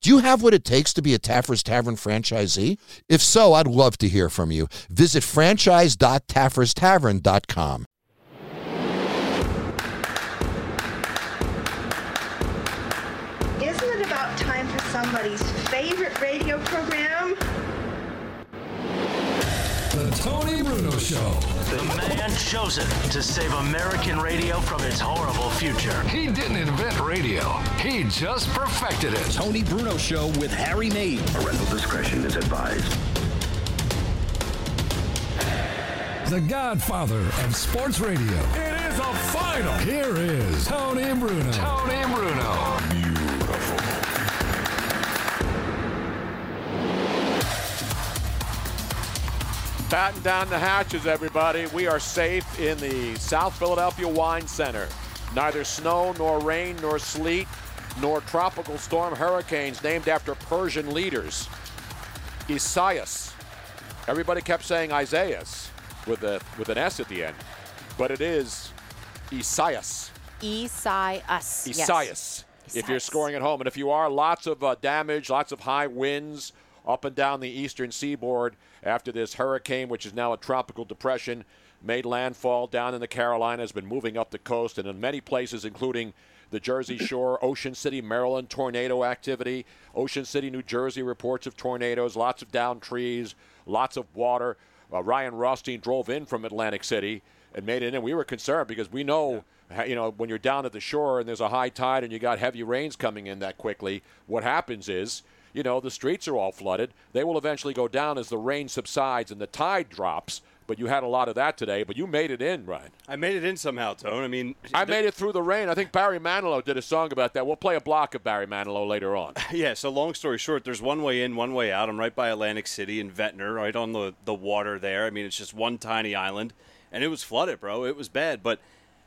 Do you have what it takes to be a Taffer's Tavern franchisee? If so, I'd love to hear from you. Visit franchise.tafferstavern.com. Isn't it about time for somebody's favorite radio program? The Tony Bruno Show. The man chosen to save American radio from its horrible future. He didn't invent radio, he just perfected it. Tony Bruno Show with Harry Mays. Parental discretion is advised. The godfather of sports radio. It is a final. Here is Tony Bruno. Tony Bruno. Batten down the hatches, everybody. We are safe in the South Philadelphia Wine Center. Neither snow, nor rain, nor sleet, nor tropical storm hurricanes named after Persian leaders. Isaias. Everybody kept saying Isaias with, a, with an S at the end, but it is Isaias. Isaias. Isaias. If you're scoring at home, and if you are, lots of uh, damage, lots of high winds up and down the eastern seaboard after this hurricane, which is now a tropical depression, made landfall down in the Carolinas, been moving up the coast, and in many places, including the Jersey Shore, Ocean City, Maryland, tornado activity. Ocean City, New Jersey, reports of tornadoes, lots of downed trees, lots of water. Uh, Ryan Rothstein drove in from Atlantic City and made it in. We were concerned because we know, ha- you know, when you're down at the shore and there's a high tide and you got heavy rains coming in that quickly, what happens is, you know, the streets are all flooded. They will eventually go down as the rain subsides and the tide drops. But you had a lot of that today. But you made it in, Ryan. I made it in somehow, Tone. I mean, I made it through the rain. I think Barry Manilow did a song about that. We'll play a block of Barry Manilow later on. Yeah, so long story short, there's one way in, one way out. I'm right by Atlantic City in Ventnor, right on the, the water there. I mean, it's just one tiny island, and it was flooded, bro. It was bad. But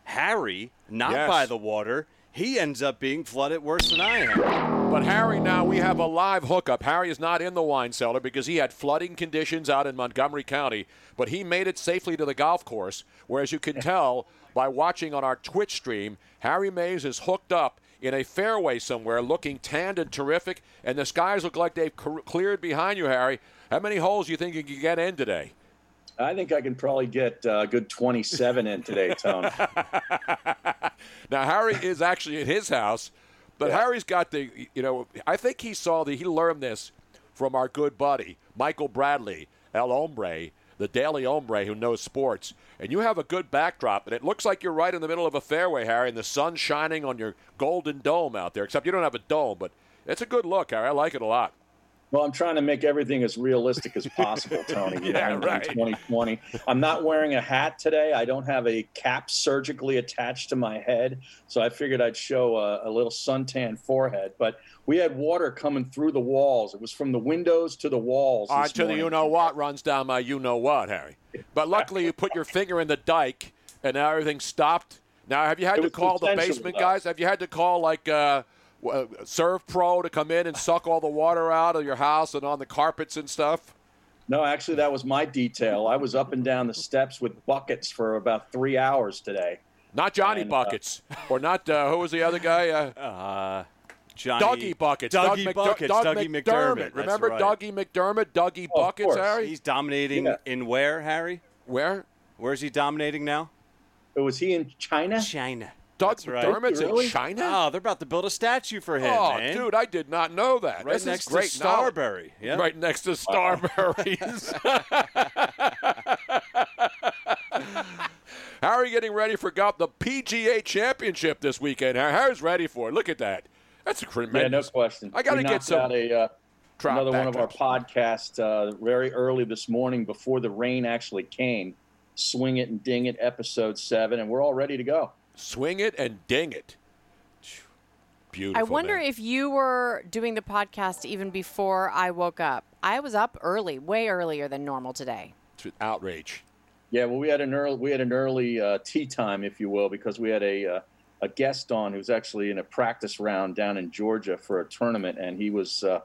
Harry, not Yes. by the water, he ends up being flooded worse than I am. But Harry, now we have a live hookup. Harry is not in the wine cellar because he had flooding conditions out in Montgomery County, but he made it safely to the golf course. Whereas you can tell by watching on our Twitch stream, Harry Mays is hooked up in a fairway somewhere, looking tanned and terrific, and the skies look like they've cleared behind you, Harry. How many holes do you think you can get in today? I think I can probably get uh, a good 27 in today, Tone. Now Harry is actually at his house, but Harry's got the you know I think he saw the he learned this from our good buddy Michael Bradley, El Hombre, the Daily Hombre who knows sports. And you have a good backdrop, and it looks like you're right in the middle of a fairway, Harry, and the sun's shining on your golden dome out there. Except you don't have a dome, but it's a good look, Harry. I like it a lot. Well, I'm trying to make everything as realistic as possible, Tony. You Yeah, know, right. 2020. I'm not wearing a hat today. I don't have a cap surgically attached to my head, so I figured I'd show a, a little suntan forehead. But we had water coming through the walls. It was from the windows to the walls. On to the you know what runs down my you know what, Harry. But luckily you put your finger in the dike and now everything stopped. Now have you had It to call the basement though. guys? Have you had to call like uh, uh, ServPro to come in and suck all the water out of your house and on the carpets and stuff? No, actually, that was my detail. I was up and down the steps with buckets for about three hours today. Not Johnny And, uh, Buckets, or not uh, who was the other guy? Uh, Uh, Johnny Dougie Buckets. Dougie Doug Buckets. Doug Dougie McDermott. McDermott. Remember right. Dougie McDermott? Dougie Oh, Buckets. Harry? He's dominating Yeah. in where, Harry? Where? Where's he dominating now? Was he in China? China. Doug That's right. McDermott's Really? in China? Oh, they're about to build a statue for him, oh, man. dude, I did not know that. right This next is great to. Starbury. Yeah. Right next to Starburys. you getting ready for golf, the PGA Championship this weekend. Harry's ready for it. Look at that. That's a Yeah, tremendous. no question. I gotta get knocked some out a, uh, Drop another one back of our podcasts uh, very early this morning before the rain actually came. Swing it and ding it, episode seven, and we're all ready to go. Swing it and ding it. Beautiful. I wonder man. if you were doing the podcast even before I woke up. I was up early, way earlier than normal today. It's outrage. Yeah, well, we had an early we had an early uh, tea time, if you will, because we had a uh, a guest on who's actually in a practice round down in Georgia for a tournament, and he was, uh,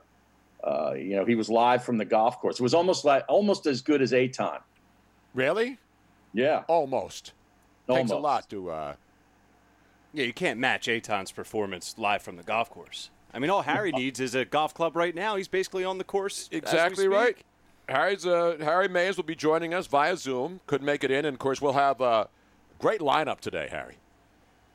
uh, you know, he was live from the golf course. It was almost like almost as good as a time. Really? Yeah, Almost. Takes a lot to. Uh, Yeah, you can't match Aton's performance live from the golf course. I mean, all Harry needs is a golf club right now. He's basically on the course. Exactly right. Harry's uh, Harry Mays will be joining us via Zoom. Couldn't make it in, and of course we'll have a great lineup today, Harry.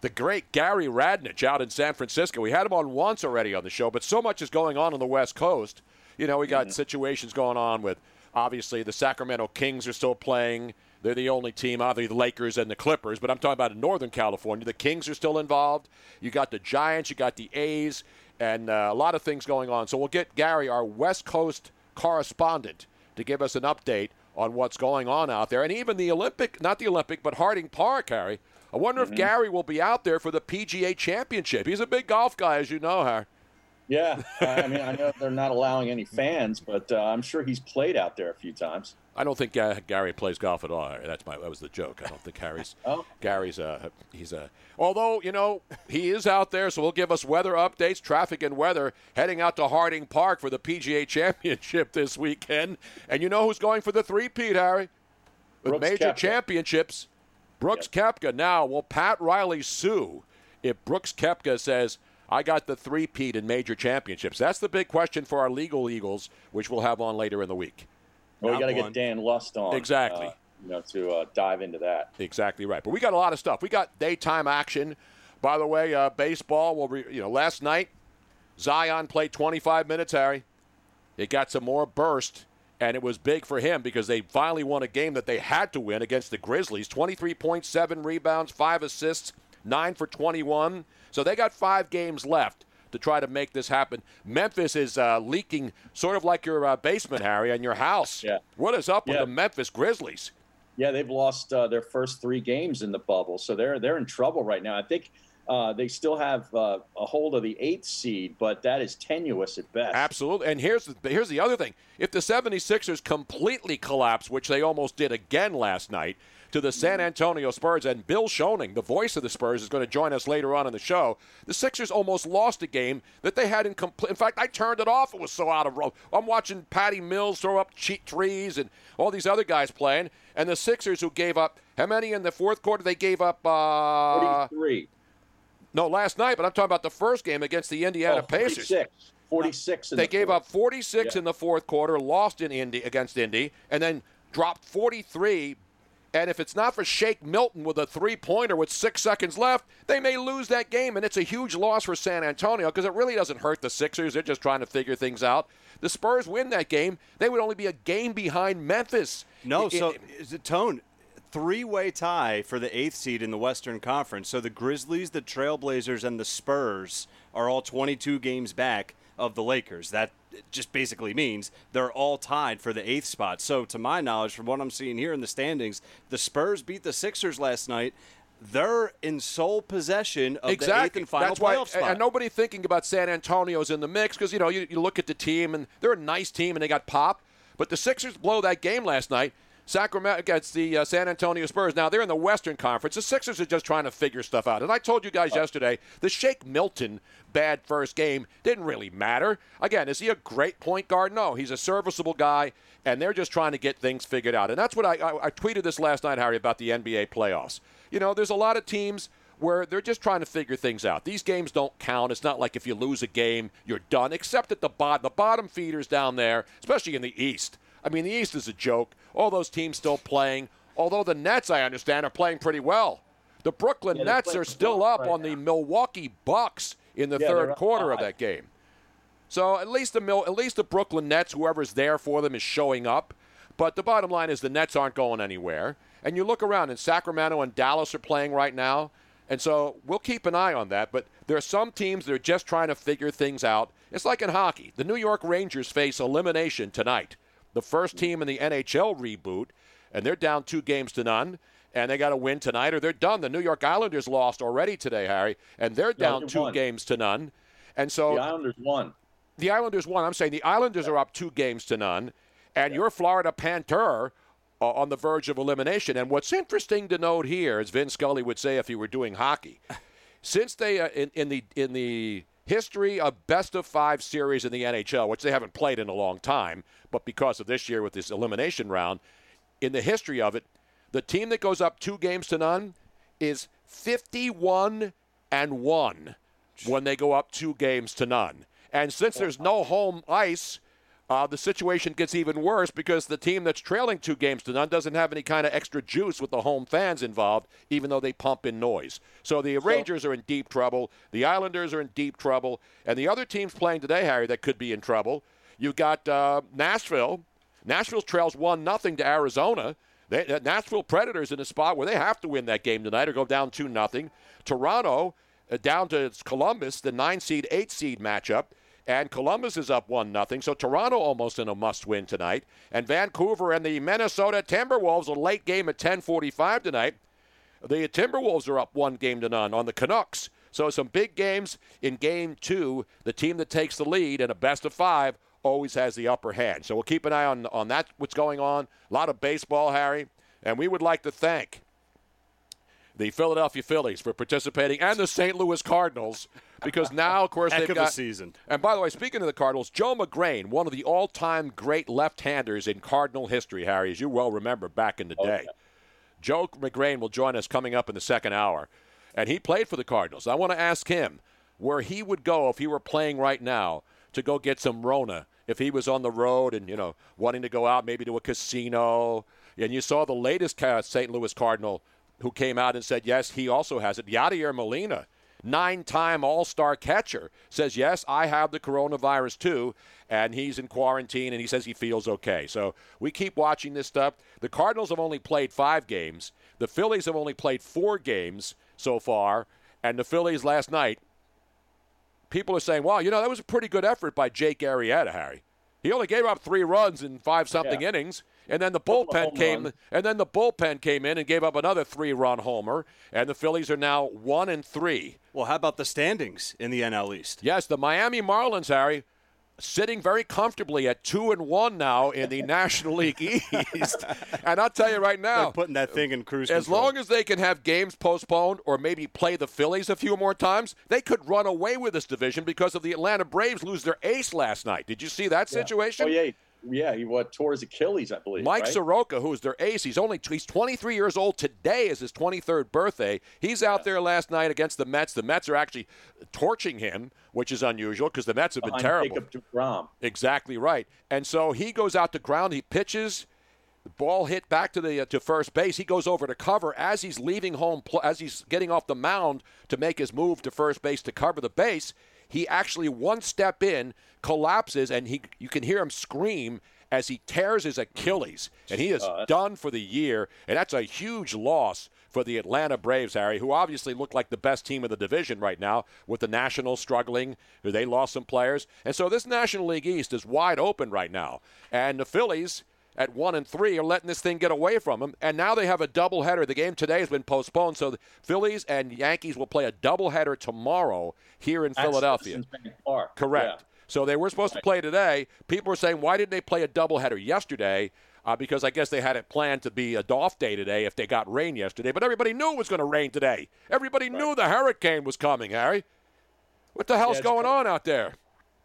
The great Gary Radnich out in San Francisco. We had him on once already on the show, but so much is going on on the West Coast. You know, we got situations going on with obviously the Sacramento Kings are still playing. They're the only team, obviously the Lakers and the Clippers, but I'm talking about in Northern California. The Kings are still involved. You got the Giants, you got the A's, and uh, a lot of things going on. So we'll get Gary, our West Coast correspondent, to give us an update on what's going on out there. And even the Olympic, not the Olympic, but Harding Park, Harry. I wonder if Gary will be out there for the PGA Championship. He's a big golf guy, as you know, Harry. yeah. I mean, I know they're not allowing any fans, but uh, I'm sure he's played out there a few times. I don't think uh, Gary plays golf at all. That's my that was the joke. I don't think Harry's Oh. Gary's a he's a although you know he is out there, so he'll give us weather updates, traffic and weather heading out to Harding Park for the PGA Championship this weekend. And you know who's going for the three-peat, Harry? With Brooks major Koepka. championships. Brooks Koepka. Now, will Pat Riley sue if Brooks Koepka says? I got the three-peat in major championships. That's the big question for our legal Eagles, which we'll have on later in the week. Well, we got to get Dan Lust on. Exactly. uh, you know, to uh, dive into that. Exactly right. But we got a lot of stuff. We got daytime action. By the way, uh, baseball. Well, re- you know, last night Zion played 25 minutes. Harry, it got some more burst, and it was big for him because they finally won a game that they had to win against the Grizzlies. 23.7 rebounds, five assists, nine for 21. So they got five games left to try to make this happen. Memphis is uh, leaking, sort of like your uh, basement, Harry, and your house. Yeah. What is up with the Memphis Grizzlies? Yeah, they've lost uh, their first three games in the bubble, so they're they're in trouble right now. I think uh, they still have uh, a hold of the eighth seed, but that is tenuous at best. Absolutely. And here's the, here's the other thing. If the 76ers completely collapse, which they almost did again last night, to the San Antonio Spurs, and Bill Schoening, the voice of the Spurs, is going to join us later on in the show. The Sixers almost lost a game that they had in complete. In fact, I turned it off. It was so out of row. I'm watching Patty Mills throw up cheat trees and all these other guys playing, and the Sixers who gave up how many in the fourth quarter? They gave up. Uh, 43. no, last night, but I'm talking about the first game against the Indiana Oh, Pacers. 46. 46 in They the gave fourth. up 46 Yeah. in the fourth quarter, lost in Indy against Indy, and then dropped 43. And if it's not for Shake Milton with a three-pointer with six seconds left, they may lose that game, and it's a huge loss for San Antonio because it really doesn't hurt the Sixers. They're just trying to figure things out. The Spurs win that game, they would only be a game behind Memphis. No, It- so it- tone three-way tie for the eighth seed in the Western Conference. So the Grizzlies, the Trailblazers, and the Spurs are all 22 games back of the Lakers. That just basically means they're all tied for the eighth spot. So to my knowledge, from what I'm seeing here in the standings, the Spurs beat the Sixers last night. They're in sole possession of the eighth and final That's why, playoff spot. and nobody thinking about San Antonio's in the mix because you know you, you look at the team and they're a nice team and they got pop, but the Sixers blow that game last night. Sacramento against the uh, San Antonio Spurs. Now they're in the Western Conference. The Sixers are just trying to figure stuff out. And I told you guys yesterday, the Shake Milton bad first game didn't really matter. Again, is he a great point guard? No, he's a serviceable guy, and they're just trying to get things figured out. And that's what I, I, I tweeted this last night, Harry, about the NBA playoffs. You know, there's a lot of teams where they're just trying to figure things out. These games don't count. It's not like if you lose a game, you're done, except at the bottom. The bottom feeders down there, especially in the East. I mean, the East is a joke. All those teams still playing. Although the Nets, I understand, are playing pretty well. The Brooklyn Yeah, Nets they're still up right on the Milwaukee Bucks in the Yeah, third quarter of that game. So at least the Mil- at least the Brooklyn Nets, whoever's there for them, is showing up. But the bottom line is the Nets aren't going anywhere. And you look around, and Sacramento and Dallas are playing right now. And so we'll keep an eye on that. But there are some teams that are just trying to figure things out. It's like in hockey. The New York Rangers face elimination tonight. The first team in the NHL reboot, and they're down two games to none. And they got to win tonight, or they're done. The New York Islanders lost already today, Harry, and they're down two won. games to none. And so The Islanders won. the Islanders won. I'm saying the Islanders are up two games to none, and your Florida Panther uh, on the verge of elimination. And what's interesting to note here, as Vin Scully would say if he were doing hockey, since they uh, in, in the in the history of best of five series in the NHL, which they haven't played in a long time, but because of this year with this elimination round, in the history of it, the team that goes up two games to none is 51 and one when they go up two games to none. And since there's no home ice, uh, the situation gets even worse because the team that's trailing two games to none doesn't have any kind of extra juice with the home fans involved, even though they pump in noise. So the Rangers are in deep trouble. The Islanders are in deep trouble. And the other teams playing today, Harry, that could be in trouble. You've got uh, Nashville. Nashville trails 1 nothing to Arizona. They, the Nashville Predators in a spot where they have to win that game tonight or go down 2 nothing. Toronto uh, down to Columbus, the 9 seed, 8 seed matchup. And Columbus is up 1 nothing. So Toronto almost in a must win tonight. And Vancouver and the Minnesota Timberwolves, a late game at 1045 tonight. The Timberwolves are up one game to none on the Canucks. So some big games in game two. The team that takes the lead in a best of five always has the upper hand. So we'll keep an eye on, on that, what's going on. A lot of baseball, Harry. And we would like to thank the Philadelphia Phillies for participating and the St. Louis Cardinals because now, of course, Heck they've of a got season. And by the way, speaking of the Cardinals, Joe Magrane, one of the all-time great left-handers in Cardinal history, Harry, as you well remember back in the oh, day. Joe Magrane will join us coming up in the second hour, and he played for the Cardinals. I want to ask him where he would go if he were playing right now to go get some Rona. If he was on the road and you know wanting to go out maybe to a casino, and you saw the latest St. Louis Cardinal who came out and said yes, he also has it. Yadier Molina, nine-time All-Star catcher, says yes, I have the coronavirus too, and he's in quarantine and he says he feels okay. So we keep watching this stuff. The Cardinals have only played five games. The Phillies have only played four games so far, and the Phillies last night. People are saying, "Wow, you know that was a pretty good effort by Jake Arrieta, Harry. He only gave up three runs in five something Yeah. innings." And then the bullpen came, runs. and then the bullpen came in and gave up another three-run homer, and the Phillies are now one and three. Well, how about the standings in the NL East? Yes, the Miami Marlins, Harry, sitting very comfortably at two and one now in the National League East. And I'll tell you right They're now, putting that thing in cruise as control. long as they can have games postponed or maybe play the Phillies a few more times, they could run away with this division because of the Atlanta Braves lose their ace last night. Did you see that situation? Oh yeah, yeah. He what tore his Achilles, I believe. Mike right? Soroka, who is their ace, he's only he's 23 years old today. Is his 23rd birthday. He's out there last night against the Mets. The Mets are actually torching him, which is unusual because the Mets have been Behind terrible. Jacob DeGrom. Exactly right. And so he goes out to ground. He pitches. The ball hit back to the uh, to first base. He goes over to cover as he's leaving home, pl- as he's getting off the mound to make his move to first base to cover the base. He actually one step in collapses, and he you can hear him scream as he tears his Achilles, and he is done for the year. And that's a huge loss for the Atlanta Braves, Harry, who obviously look like the best team of the division right now, with the Nationals struggling. They lost some players, and so this National League East is wide open right now. And the Phillies at one and three are letting this thing get away from them. And now they have a doubleheader. The game today has been postponed, so the Phillies and Yankees will play a doubleheader tomorrow here in Philadelphia. Citizens Bank Park. Correct. Yeah. So they were supposed to play today. People were saying, why didn't they play a doubleheader yesterday? uh, because I guess they had it planned to be a Dolph day today if they got rain yesterday. But everybody knew it was going to rain today. Everybody right. knew the hurricane was coming, Harry. What the hell's yeah, going on out there?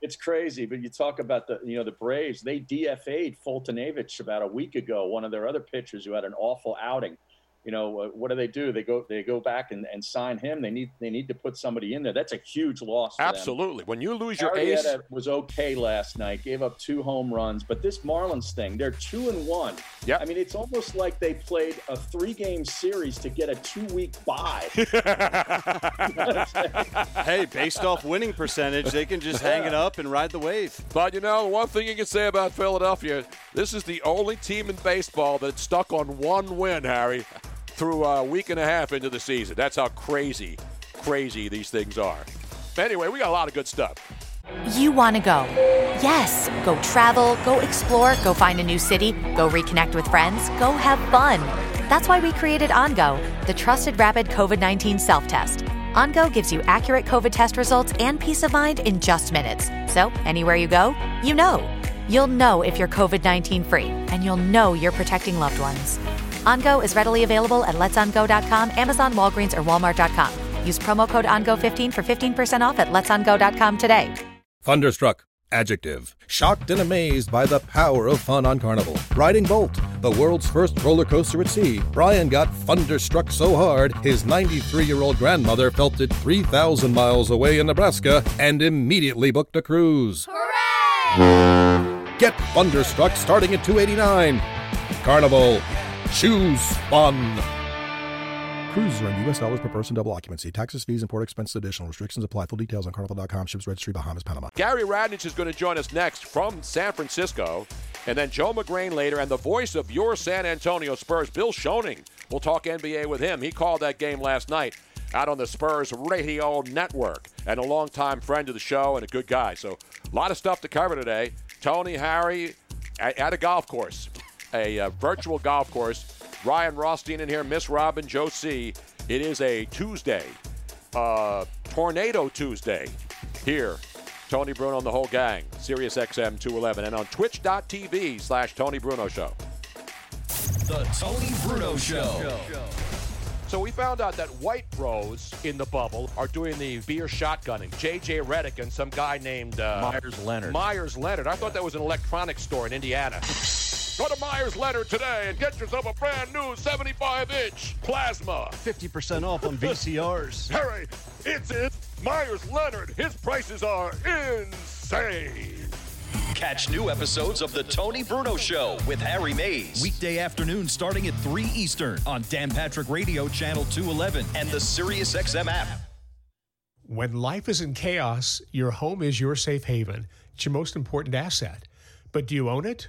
It's crazy, but you talk about the you know the Braves. They DFA'd Foltynewicz about a week ago, one of their other pitchers who had an awful outing you know, uh, what do they do? They go they go back and, and sign him. They need they need to put somebody in there. That's a huge loss. Absolutely. When you lose your ace, was okay last night. Gave up two home runs, but this Marlins thing, they're two and one. Yeah. I mean, it's almost like they played a three game series to get a two week bye. hey, based off winning percentage, they can just hang it up and ride the wave. But you know, one thing you can say about Philadelphia, this is the only team in baseball that's stuck on one win, Harry through a week and a half into the season. That's how crazy, crazy these things are. Anyway, we got a lot of good stuff. You want to go. Yes, go travel, go explore, go find a new city, go reconnect with friends, go have fun. That's why we created OnGo, the trusted rapid COVID 19 self test. OnGo gives you accurate COVID test results and peace of mind in just minutes. So, anywhere you go, you know. You'll know if you're COVID 19 free, and you'll know you're protecting loved ones. OnGo is readily available at letsongo.com, Amazon, Walgreens, or Walmart.com. Use promo code ONGO15 for 15% off at letsongo.com today. Thunderstruck. Adjective. Shocked and amazed by the power of fun on Carnival. Riding Bolt, the world's first roller coaster at sea, Brian got thunderstruck so hard his 93 year old grandmother felt it 3,000 miles away in Nebraska and immediately booked a cruise. Hooray! Get thunderstruck starting at 289 Carnival. Choose fun. Cruises are in U.S. dollars per person, double occupancy. Taxes, fees, and port expenses additional. Restrictions apply. Full details on carnival.com. Ships registry, Bahamas, Panama. Gary Radnich is going to join us next from San Francisco. And then Joe Magrane later. And the voice of your San Antonio Spurs, Bill Schoening. We'll talk NBA with him. He called that game last night out on the Spurs radio network and a longtime friend of the show and a good guy. So a lot of stuff to cover today. Tony, Harry, at, at a golf course a uh, virtual golf course. Ryan Rothstein in here, Miss Robin, Joe C. It is a Tuesday, uh, Tornado Tuesday here. Tony Bruno and the whole gang, Sirius XM 211, and on twitch.tv slash Tony Bruno Show. The Tony Bruno Show. So we found out that white pros in the bubble are doing the beer shotgunning. JJ Redick and some guy named uh, Meyers Leonard. Meyers Leonard. I thought that was an electronics store in Indiana. Go to Meyers Leonard today and get yourself a brand new 75 inch plasma. 50% off on VCRs. Harry, it's it. Meyers Leonard. His prices are insane. Catch new episodes of The Tony Bruno Show with Harry Mays. Weekday afternoon starting at 3 Eastern on Dan Patrick Radio Channel 211 and the SiriusXM app. When life is in chaos, your home is your safe haven. It's your most important asset. But do you own it?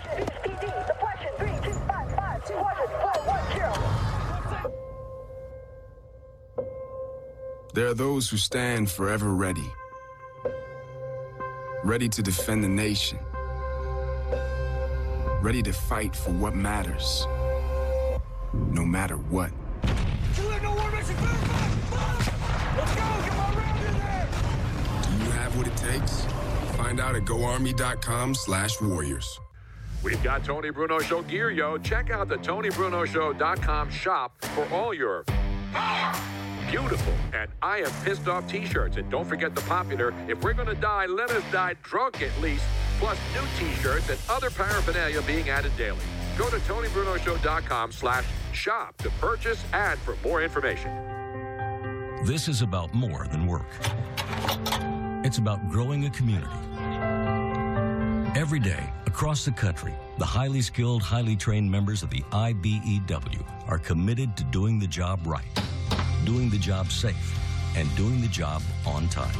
There are those who stand forever ready, ready to defend the nation, ready to fight for what matters, no matter what. Do you have what it takes? Find out at goarmy.com slash warriors. We've got Tony Bruno Show gear, yo. Check out the TonyBrunoShow.com shop for all your beautiful and I have pissed off t-shirts. And don't forget the popular, if we're gonna die, let us die drunk at least, plus new t-shirts and other paraphernalia being added daily. Go to TonyBrunoShow.com slash shop to purchase and for more information. This is about more than work. It's about growing a community. Every day, across the country, the highly skilled, highly trained members of the IBEW are committed to doing the job right, doing the job safe, and doing the job on time.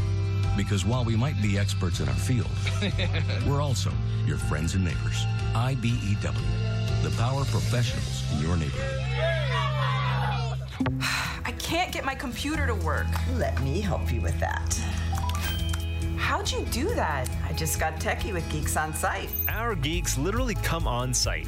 Because while we might be experts in our field, we're also your friends and neighbors. IBEW, the power professionals in your neighborhood. I can't get my computer to work. Let me help you with that. How'd you do that? I just got techie with Geeks on Site. Our geeks literally come on site.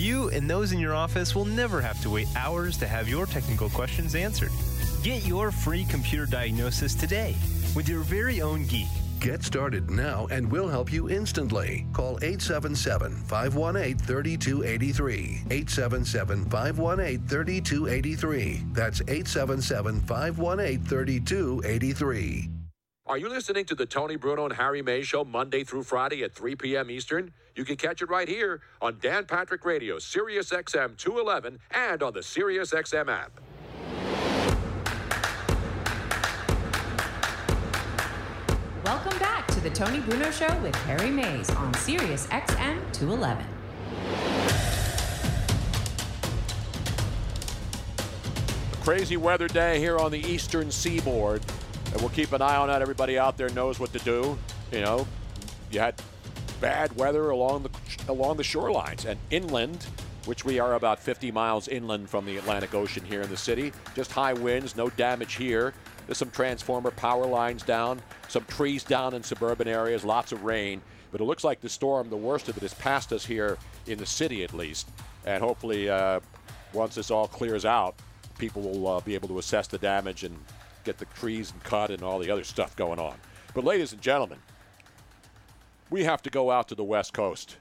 You and those in your office will never have to wait hours to have your technical questions answered. Get your free computer diagnosis today with your very own geek. Get started now and we'll help you instantly. Call 877 518 3283. 877 518 3283. That's 877 518 3283. Are you listening to the Tony Bruno and Harry May Show Monday through Friday at 3 p.m. Eastern? You can catch it right here on Dan Patrick Radio, Sirius XM 211, and on the Sirius XM app. Welcome back to the Tony Bruno Show with Harry Mays on Sirius XM 211. Crazy weather day here on the eastern seaboard. And we'll keep an eye on that. Everybody out there knows what to do. You know, you had bad weather along the along the shorelines and inland, which we are about 50 miles inland from the Atlantic Ocean here in the city. Just high winds, no damage here. There's some transformer power lines down, some trees down in suburban areas, lots of rain. But it looks like the storm, the worst of it, is past us here in the city at least. And hopefully, uh, once this all clears out, people will uh, be able to assess the damage and get the trees and cut and all the other stuff going on. But, ladies and gentlemen, we have to go out to the West Coast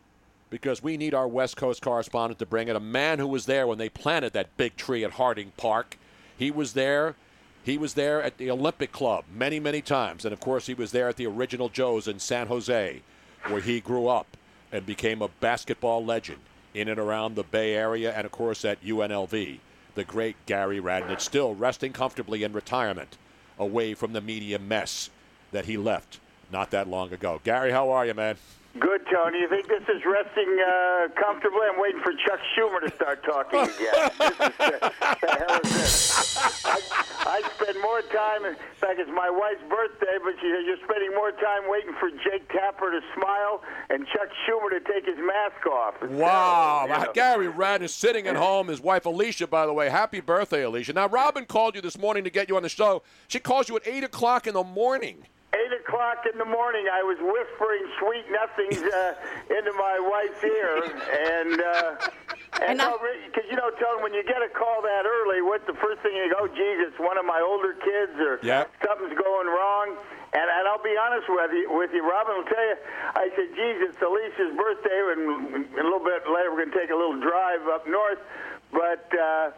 because we need our West Coast correspondent to bring it. A man who was there when they planted that big tree at Harding Park. He was there. He was there at the Olympic Club many, many times. And of course, he was there at the original Joe's in San Jose, where he grew up and became a basketball legend in and around the Bay Area and, of course, at UNLV. The great Gary Radnich, still resting comfortably in retirement away from the media mess that he left not that long ago. Gary, how are you, man? Good, Tony. You think this is resting uh, comfortably? I'm waiting for Chuck Schumer to start talking again. this is, uh, the hell is this? I, I spend more time, in fact, it's my wife's birthday, but she said you're spending more time waiting for Jake Tapper to smile and Chuck Schumer to take his mask off. Wow. you know. Gary Radnich is sitting at home. His wife, Alicia, by the way. Happy birthday, Alicia. Now, Robin called you this morning to get you on the show. She calls you at 8 o'clock in the morning. Eight o'clock in the morning, I was whispering sweet nothings uh, into my wife's ear, and uh, and because you know, Tony, when you get a call that early, what the first thing you go, geez, it's one of my older kids, or Yep. something's going wrong. And, and I'll be honest with you, with you, Robin will tell you. I said, geez, it's Alicia's birthday, and a little bit later we're going to take a little drive up north, but. Uh,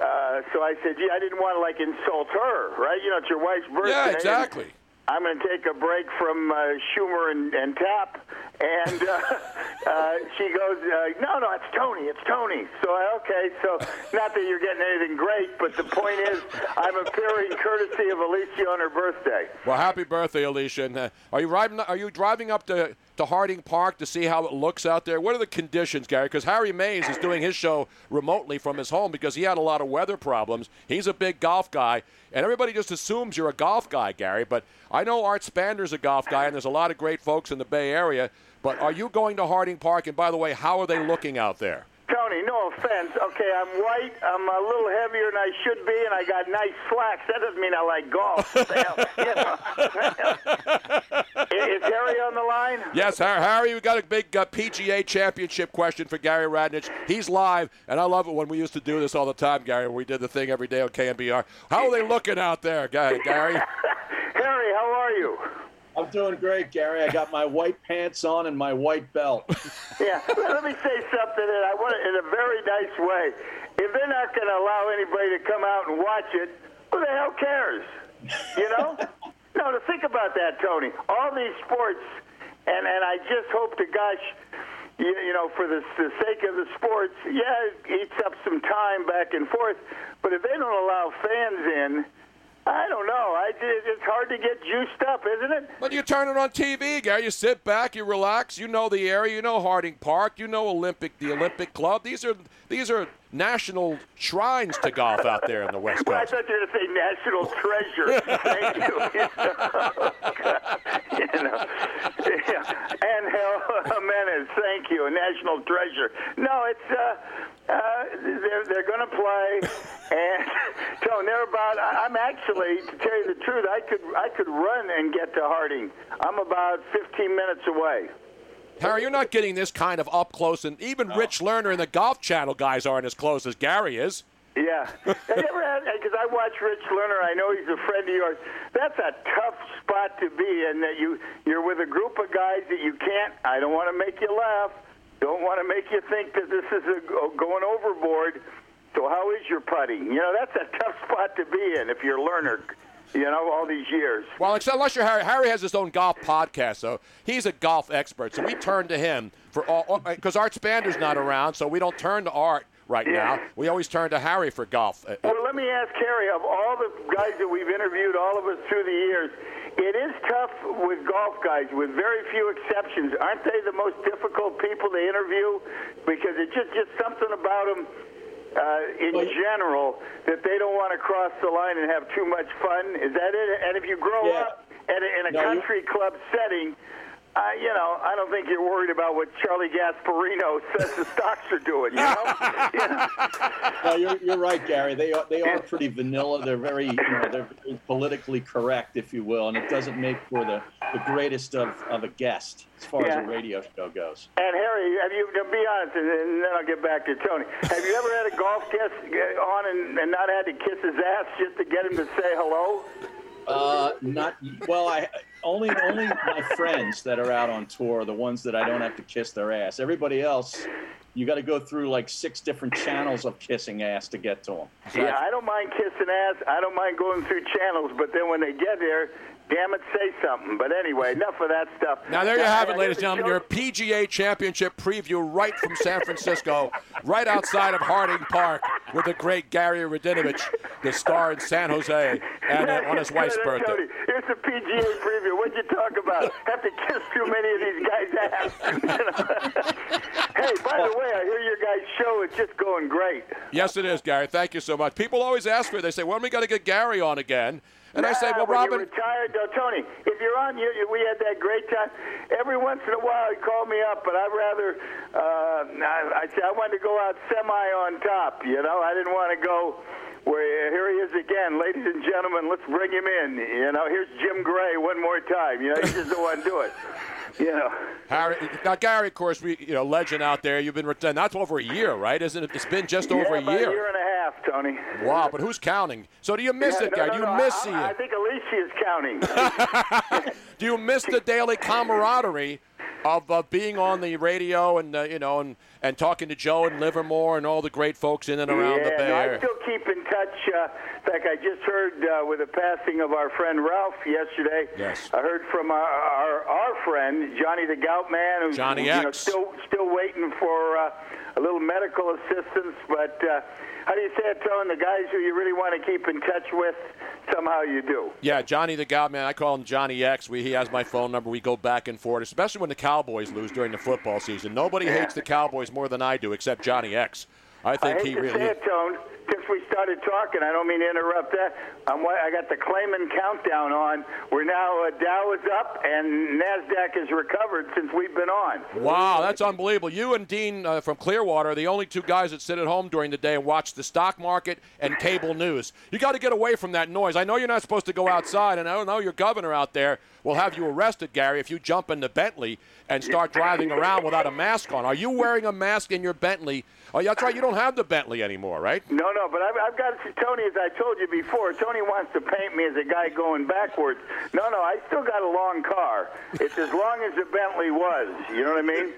uh, so I said, gee, I didn't want to like insult her, right? You know, it's your wife's birthday. Yeah, and- exactly. I'm going to take a break from uh, Schumer and, and Tap. And uh, uh, she goes, uh, no, no, it's Tony. It's Tony. So, okay, so not that you're getting anything great, but the point is I'm appearing courtesy of Alicia on her birthday. Well, happy birthday, Alicia. And, uh, are you driving? Are you driving up to, to Harding Park to see how it looks out there? What are the conditions, Gary? Because Harry Mays is doing his show remotely from his home because he had a lot of weather problems. He's a big golf guy, and everybody just assumes you're a golf guy, Gary. But I know Art Spander's a golf guy, and there's a lot of great folks in the Bay Area. But are you going to Harding Park? And by the way, how are they looking out there? Tony, no offense. Okay, I'm white. I'm a little heavier than I should be, and I got nice slacks. That doesn't mean I like golf. You know. Is Harry on the line? Yes, Har- Harry, we got a big uh, PGA championship question for Gary Radnich. He's live, and I love it when we used to do this all the time, Gary. We did the thing every day on KNBR. How are they looking out there, Ga- Gary? Harry, how are you? I'm doing great, Gary. I got my white pants on and my white belt. Yeah, let me say something, and I want it in a very nice way. If they're not going to allow anybody to come out and watch it, who the hell cares? You know? No, to think about that, Tony. All these sports, and and I just hope to gosh, you, you know, for the, the sake of the sports, yeah, it eats up some time back and forth. But if they don't allow fans in, I don't know. I, it's hard to get juiced up, isn't it? But you turn it on TV, Gary. You sit back, you relax. You know the area. You know Harding Park. You know Olympic, the Olympic Club. These are these are national shrines to golf out there in the West Well, I thought you were going to say national treasure. Thank you. you know, yeah. And hell, Jimenez, thank you, national treasure. No, it's uh, uh, they're they're going to play, and so they're about. I'm actually, to tell you the truth, I could I could run and get to Harding. I'm about 15 minutes away. Harry, you're not getting this kind of up close, and even Rich Lerner and the Golf Channel guys aren't as close as Gary is. Yeah. Have you had, because I watch Rich Lerner, I know he's a friend of yours. That's a tough spot to be in that you, you're with a group of guys that you can't, I don't want to make you laugh, don't want to make you think that this is a, going overboard. So how is your putting? You know, that's a tough spot to be in if you're a learner, you know, all these years. Well, except unless you're Harry. Harry has his own golf podcast, so he's a golf expert. So we turn to him for all because Art Spander's not around, so we don't turn to Art right now. We always turn to Harry for golf. Uh, Well, let me ask Harry, of all the guys that we've interviewed, all of us through the years, it is tough with golf guys, with very few exceptions. Aren't they the most difficult people to interview? Because it's just, just something about them uh, in general that they don't want to cross the line and have too much fun. Is that it? And if you grow Yeah. up in a, in a No, you- country club setting, uh, you know, I don't think you're worried about what Charlie Gasparino says the stocks are doing. You know, You know? no, you're, you're right, Gary. They are they are pretty vanilla. They're very you know they're very politically correct, if you will, and it doesn't make for the, the greatest of, of a guest as far Yeah. as a radio show goes. And Harry, have you? To be honest, and and then I'll get back to Tony. Have you ever had a golf guest on and, and not had to kiss his ass just to get him to say hello? Uh, not well. I only only my friends that are out on tour, the ones that I don't have to kiss their ass. Everybody else, you got to go through like six different channels of kissing ass to get to them. Yeah, I don't mind kissing ass. I don't mind going through channels, but then when they get there, damn it, say something. But anyway, enough of that stuff. Now there you have it, ladies and gentlemen. Your PGA Championship preview right from San Francisco, right outside of Harding Park, with the great Gary Radinovich, the star in San Jose, and uh, on his wife's birthday. Here's the PGA preview. What'd you talk about? Have to kiss too many of these guys' ass. hey, by the way, I hear your guys' show is just going great. Yes, it is, Gary. Thank you so much. People always ask me. They say, "When are we going to get Gary on again?" And I say, "Well, Robin." Retired, though, Tony. If you're on, you, you- we had that great time. Every once in a while, he called me up, but I'd rather. Uh, I, I say I wanted to go out semi on top. You know, I didn't want to go. Where here he is again, ladies and gentlemen. Let's bring him in. You know, here's Jim Gray one more time. You know, he just want to do it. Know. Harry, now Gary, of course, we you know legend out there. You've been retired. That's over a year, right? Isn't it? It's been just over a year. a year and a half, Tony. Wow, but who's counting? So do you miss Yeah, it, no, Gary? no, do you no, miss I, seeing I it? think Alicia is counting. Do you miss the daily camaraderie of uh, being on the radio and uh, you know and, and talking to Joe and Livermore and all the great folks in and around yeah, the Bay no, I still keep in touch. Uh, in fact, I just heard uh, with the passing of our friend Ralph yesterday. Yes. I heard from our our, our friend Johnny the Gout Man, who's Johnny you know, still still waiting for uh, a little medical assistance. But uh, how do you say it, Tone? The guys who you really want to keep in touch with, somehow you do. Yeah, Johnny the Gout Man. I call him Johnny X. We, he has my phone number. We go back and forth, especially when the Cowboys lose during the football season. Nobody hates the Cowboys more than I do, except Johnny X. I think I hate he to really. say it, Tone. Since we started talking, I don't mean to interrupt that. I'm, I got the Clayman countdown on. We're now uh, Dow is up and Nasdaq has recovered since we've been on. Wow, that's unbelievable. You and Dean uh, from Clearwater are the only two guys that sit at home during the day and watch the stock market and cable news. You got to get away from that noise. I know you're not supposed to go outside, and I don't know your governor out there will have you arrested, Gary, if you jump into Bentley and start driving around without a mask on. Are you wearing a mask in your Bentley? Oh, that's right. You don't have the Bentley anymore, right? No, No, but I've, I've got Tony. As I told you before, Tony wants to paint me as a guy going backwards. No, no, I still got a long car. It's as long as the Bentley was. You know what I mean?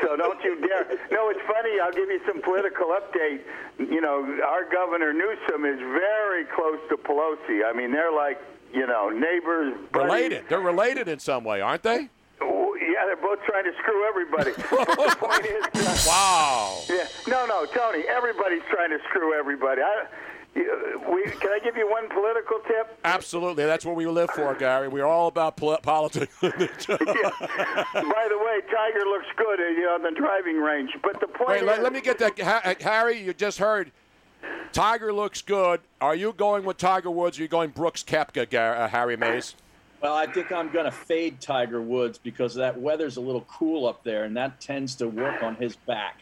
So don't you dare. No, it's funny. I'll give you some political update. You know, our governor Newsom is very close to Pelosi. I mean, they're like, you know, neighbors. buddies. Related. They're related in some way, aren't they? Yeah, they're both trying to screw everybody. the point is, uh, Wow. Yeah, no, no, Tony. Everybody's trying to screw everybody. I, we, can I give you one political tip? Absolutely. That's what we live for, Gary. We're all about pol- politics. By the way, Tiger looks good uh, you know, on the driving range. But the point Wait, is, let, let me get that. Ha- Harry, you just heard. Tiger looks good. Are you going with Tiger Woods or are you going Brooks Koepka, Gar- uh, Harry Mays? Well, I think I'm going to fade Tiger Woods because that weather's a little cool up there, and that tends to work on his back.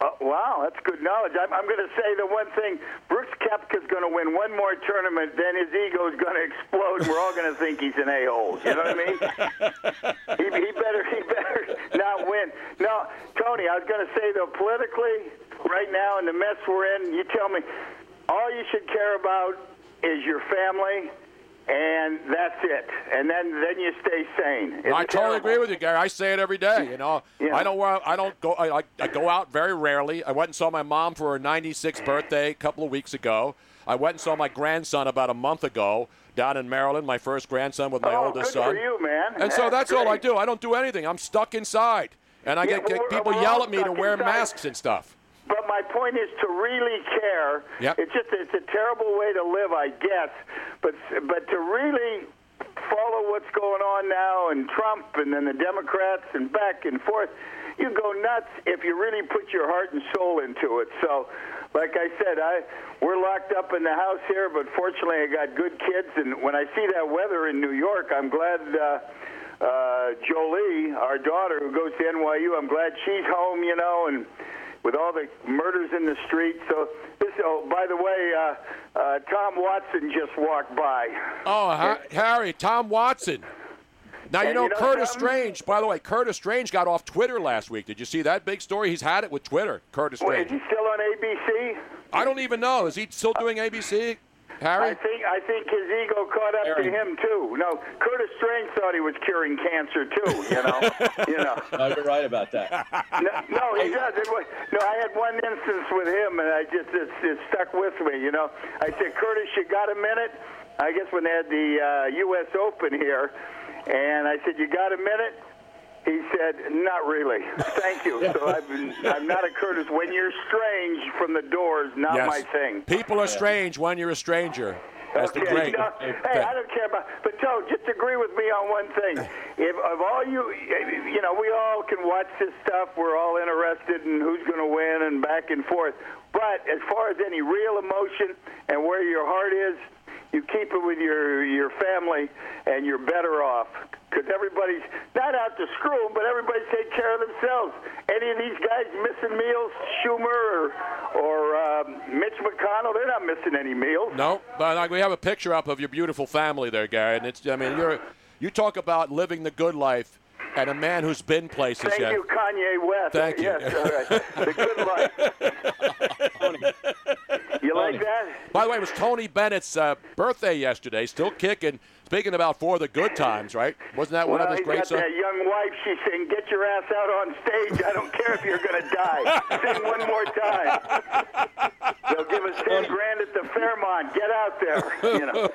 Uh, wow, that's good knowledge. I'm, I'm going to say the one thing: Brooks Koepka's going to win one more tournament, then his ego is going to explode, and we're all going to think he's an a-hole. You know what I mean? he, he better, he better not win. No, Tony, I was going to say though, politically, right now in the mess we're in, you tell me, all you should care about is your family. And that's it. And then, then you stay sane. It's I totally terrible. agree with you, Gary. I say it every day. You know, I don't. I don't go. I, I, go out very rarely. I went and saw my mom for her 96th birthday a couple of weeks ago. I went and saw my grandson about a month ago down in Maryland. My first grandson with my Oh, oldest good son. for you, man. And so That's that's all I do. I don't do anything. I'm stuck inside, and I Yeah, get, get people yell at me to wear inside. masks and stuff. But my point is to really care. Yep. It's just it's a terrible way to live, I guess. But but to really follow what's going on now and Trump and then the Democrats and back and forth, you go nuts if you really put your heart and soul into it. So, like I said, I we're locked up in the house here, but fortunately I got good kids, and when I see that weather in New York, I'm glad. Uh, uh, Jolie, our daughter who goes to NYU, I'm glad she's home, you know, and with all the murders in the street. So, this, oh, by the way, uh, uh, Tom Watson just walked by. Oh, Ha- Harry, Tom Watson. Now you know, you know Curtis something? Strange. By the way, Curtis Strange got off Twitter last week. Did you see that big story? He's had it with Twitter. Curtis Strange. Wait, is he still on ABC? I don't even know. Is he still doing ABC? Harry? I think I think his ego caught up to him too. No, Curtis Strange thought he was curing cancer too. You know, you know. No, you're right about that. No, no, he does. It was, no, I had one instance with him, and I just it, it stuck with me. You know, I said, Curtis, you got a minute? I guess when they had the uh, U.S. Open here, and I said, you got a minute? He said, "Not really. Thank you." So I've been, I'm not a Curtis. When you're strange from the doors, not yes. my thing. People are strange when you're a stranger. That's the great. no, hey, I don't care about. But Joe, just agree with me on one thing. If of all you, you know, we all can watch this stuff. We're all interested in who's going to win and back and forth. But as far as any real emotion and where your heart is, you keep it with your your family, and you're better off. Because everybody's not out to screw 'em, but everybody take care of themselves. Any of these guys missing meals, Schumer or or um, Mitch McConnell, they're not missing any meals. No, but like, we have a picture up of your beautiful family there, Gary. And it's, I mean, you're, you talk about living the good life, and a man who's been places. Thank yeah. you, Kanye West. Thank you. Yes, all right. The good life. you like that? By the way, it was Tony Bennett's uh, birthday yesterday. Still kicking. Speaking about for the good times, right? Wasn't that one of his great songs? that young wife. She's saying, "Get your ass out on stage. I don't care if you're going to die. Sing one more time. They'll give us ten grand at the Fairmont. Get out there." You know.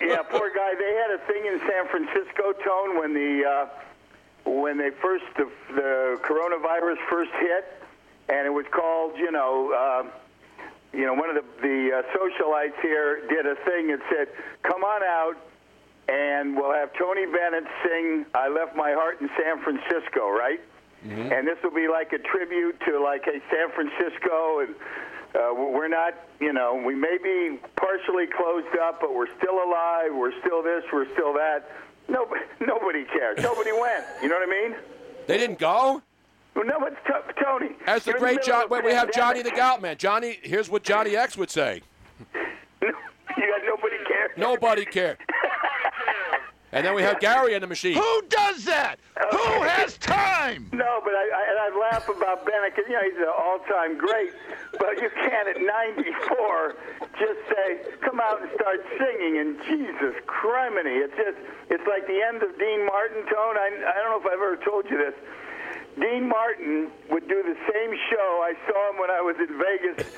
Yeah, poor guy. They had a thing in San Francisco, Tone, when the uh, when they first the, the coronavirus first hit, and it was called, you know. Uh, you know, one of the, the uh, socialites here did a thing that said, come on out and we'll have Tony Bennett sing I Left My Heart in San Francisco, right? And this will be like a tribute to, like, hey, San Francisco, and uh, we're not, you know, we may be partially closed up, but we're still alive. We're still this. We're still that. Nobody, nobody cares. Nobody went. You know what I mean? They didn't go. Well, no, it's t- Tony. As the great middle John, wait, we have Johnny the. Gout Man. Johnny, here's what Johnny X would say. You got nobody cares. Nobody cared. And then we have Gary in the machine. Who does that? Who has time? No, but I, I, and I've laugh about Bennett 'cause, you know he's an all-time great, but you can't at 94 just say, "Come out and start singing." And Jesus criminy, it's just it's like the end of Dean Martin tone. I, I don't know if I've ever told you this. Dean Martin would do the same show. I saw him when I was in Vegas.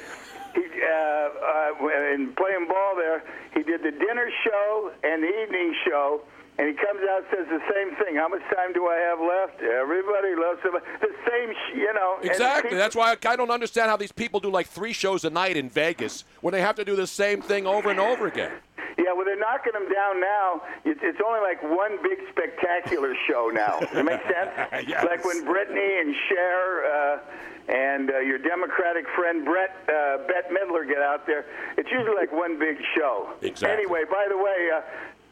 He, uh, uh, in playing ball there, he did the dinner show and the evening show, and he comes out and says the same thing. How much time do I have left? Everybody loves him. The same, sh- you know. Exactly. people- That's why I, I don't understand how these people do like three shows a night in Vegas when they have to do the same thing over and over again. Yeah, well, they're knocking them down now. It's, it's only like one big spectacular show now. Does that make sense? Yes. Like when Britney and Cher uh, and uh, your Democratic friend Brett uh, Bette Midler get out there, it's usually like one big show. Exactly. Anyway, by the way. Uh,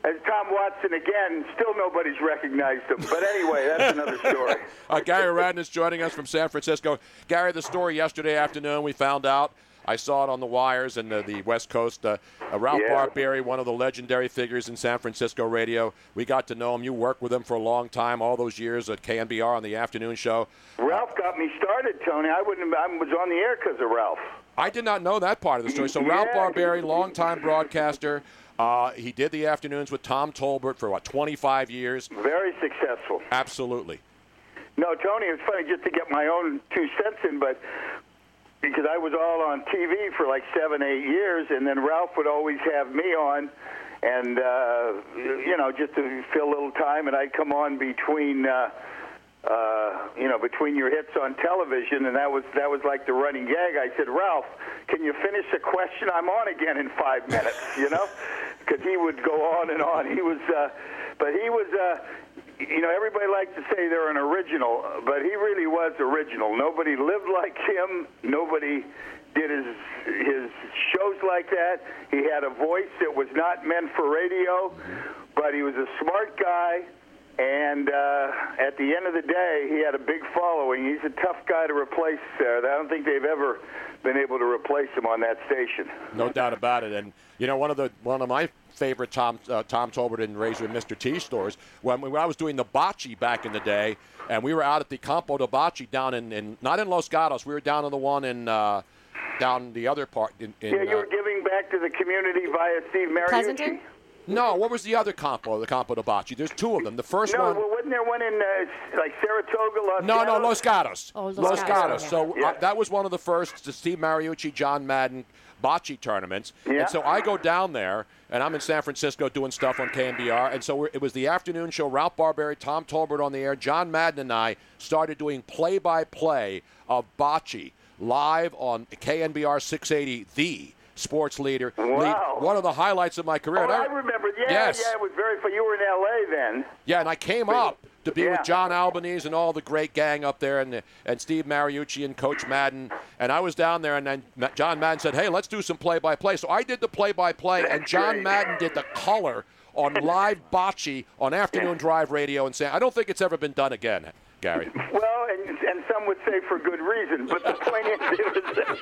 as Tom Watson again, still nobody's recognized him. But anyway, that's another story. Uh, Gary is joining us from San Francisco. Gary, the story yesterday afternoon, we found out. I saw it on the wires and the, the West Coast. Uh, uh, Ralph Yeah. Barbieri, one of the legendary figures in San Francisco radio. We got to know him. You worked with him for a long time, all those years at KNBR on the afternoon show. Ralph got me started, Tony. I wouldn't. I was on the air because of Ralph. I did not know that part of the story. So Ralph Yeah. Barbieri, longtime broadcaster. Uh, he did the afternoons with Tom Tolbert for what 25 years. Very successful. Absolutely. No, Tony, it's funny just to get my own two cents in, but because I was all on TV for like seven, eight years, and then Ralph would always have me on, and uh, you know, just to fill a little time, and I'd come on between. Uh, uh, you know, between your hits on television, and that was that was like the running gag. I said, Ralph, can you finish a question? I'm on again in five minutes. You know, because he would go on and on. He was, uh, but he was. Uh, you know, everybody likes to say they're an original, but he really was original. Nobody lived like him. Nobody did his his shows like that. He had a voice that was not meant for radio, but he was a smart guy. And uh, at the end of the day, he had a big following. He's a tough guy to replace there. I don't think they've ever been able to replace him on that station. No doubt about it. And you know, one of the one of my favorite Tom uh, Tom Tolbert and Razor and Mr. T stores when, when I was doing the bocce back in the day, and we were out at the Campo de Bocce down in, in not in Los Gatos. We were down in the one in uh, down the other part in. in yeah, you uh, were giving back to the community via Steve Mariucci. no, what was the other Campo? The Campo de Bocce. There's two of them. The first no, one. well, wasn't there one in uh, like Saratoga, Los No, no, Los Gatos. Oh, Los Los Gatos, Gatos. yeah. So Yeah. uh, that was one of the first the Steve Mariucci, John Madden bocce tournaments. Yeah. And so I go down there, and I'm in San Francisco doing stuff on KNBR. And so we're, it was the afternoon show. Ralph Barbieri, Tom Tolbert on the air. John Madden and I started doing play-by-play of bocce live on KNBR 680, the sports leader. Wow. Lead- one of the highlights of my career. Oh, And I remember. Yeah, Yes. yeah, it was very fun. You were in L.A. then. Yeah, and I came up to be Yeah. with John Albanese and all the great gang up there, and and Steve Mariucci and Coach Madden. And I was down there, and then John Madden said, "Hey, let's do some play-by-play." So I did the play-by-play, and John. Madden did the color on live bocce on afternoon drive radio. And saying, I don't think it's ever been done again, Gary. Well, and, and some would say for good reason. But the point is, it was,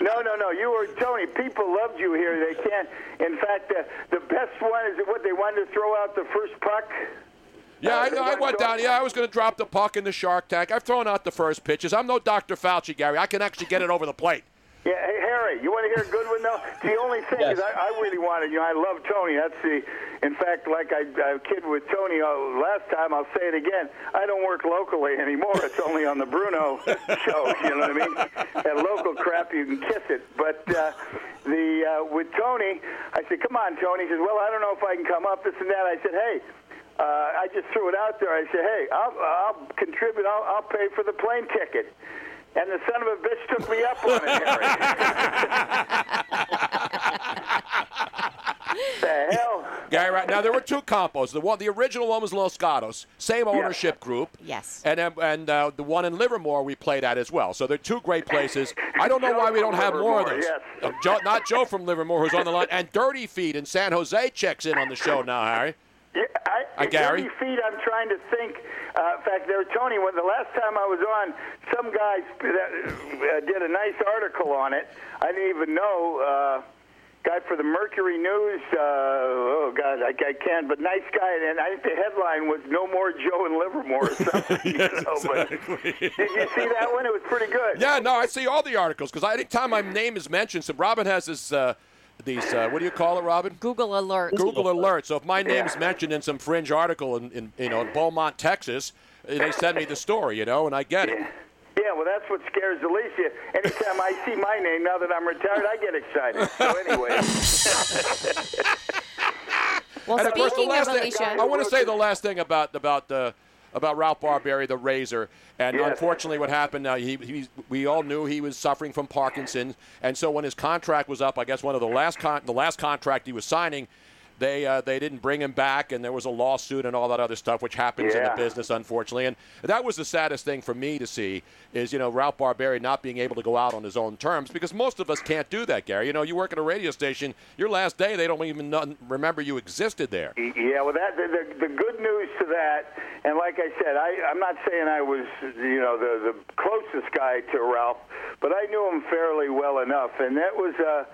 no, no, no. You were Tony. People loved you here. They can't. In fact, uh, the best one is what they wanted to throw out the first puck. Yeah, I, they I went down. Yeah, I was going to drop the puck in the Shark Tank. I've thrown out the first pitches. I'm no Dr. Fauci, Gary. I can actually get it over the plate. Yeah, hey, Harry, you want to hear a good one though? The only thing is, I, I really wanted you. know, I love Tony. That's the. In fact, like I, I kid with Tony uh, last time, I'll say it again. I don't work locally anymore. It's only on the Bruno show. You know what I mean? That local crap, you can kiss it. But uh, the uh, with Tony, I said, "Come on, Tony." He says, "Well, I don't know if I can come up. This and that." I said, "Hey." Uh, I just threw it out there. I said, "Hey, I'll, I'll contribute. I'll, I'll pay for the plane ticket." And the son of a bitch took me up on it, Harry. the hell? Gary, right now there were two compos. The one, the original one was Los Gatos, same ownership group. Yes. And and uh, the one in Livermore we played at as well. So they're two great places. I don't know why we don't have more of those. Livermore, Uh, Joe, not Joe from Livermore who's on the line, and Dirty Feet in San Jose checks in on the show now, Harry. Yeah, I, Uh, Gary? Feet. I'm trying to think. Uh, in fact, there, Tony. When the last time I was on, some guy that, uh, did a nice article on it. I didn't even know. Uh, guy for the Mercury News. Uh, oh God, I, I can't. But nice guy. And I think the headline was "No more Joe in Livermore." Or something, you know, but- did you see that one? It was pretty good. Yeah, no, I see all the articles because anytime my name is mentioned, so Robin has this. Uh, these uh, what do you call it, Robin? Google alert. Google alert. So if my name's mentioned in some fringe article in, in you know in Beaumont, Texas, uh, they send me the story, you know, and I get it. Yeah, well, that's what scares Alicia. Anytime I see my name, now that I'm retired, I get excited. So anyway. Well, And of course, the speaking of last thing- Alicia, I want to say the last thing about about the about Ralph Barbieri, the Razor, and Yes. unfortunately, what happened? Uh, he, he we all knew he was suffering from Parkinson's, and so when his contract was up, I guess one of the last con- the last contract he was signing. They, uh, they didn't bring him back, and there was a lawsuit and all that other stuff, which happens in the business, unfortunately. And that was the saddest thing for me to see is, you know, Ralph Barbieri not being able to go out on his own terms because most of us can't do that, Gary. You know, you work at a radio station, your last day, they don't even remember you existed there. Yeah, well, that the, the, the good news to that, and like I said, I, I'm not saying I was, you know, the, the closest guy to Ralph, but I knew him fairly well enough, and that was uh,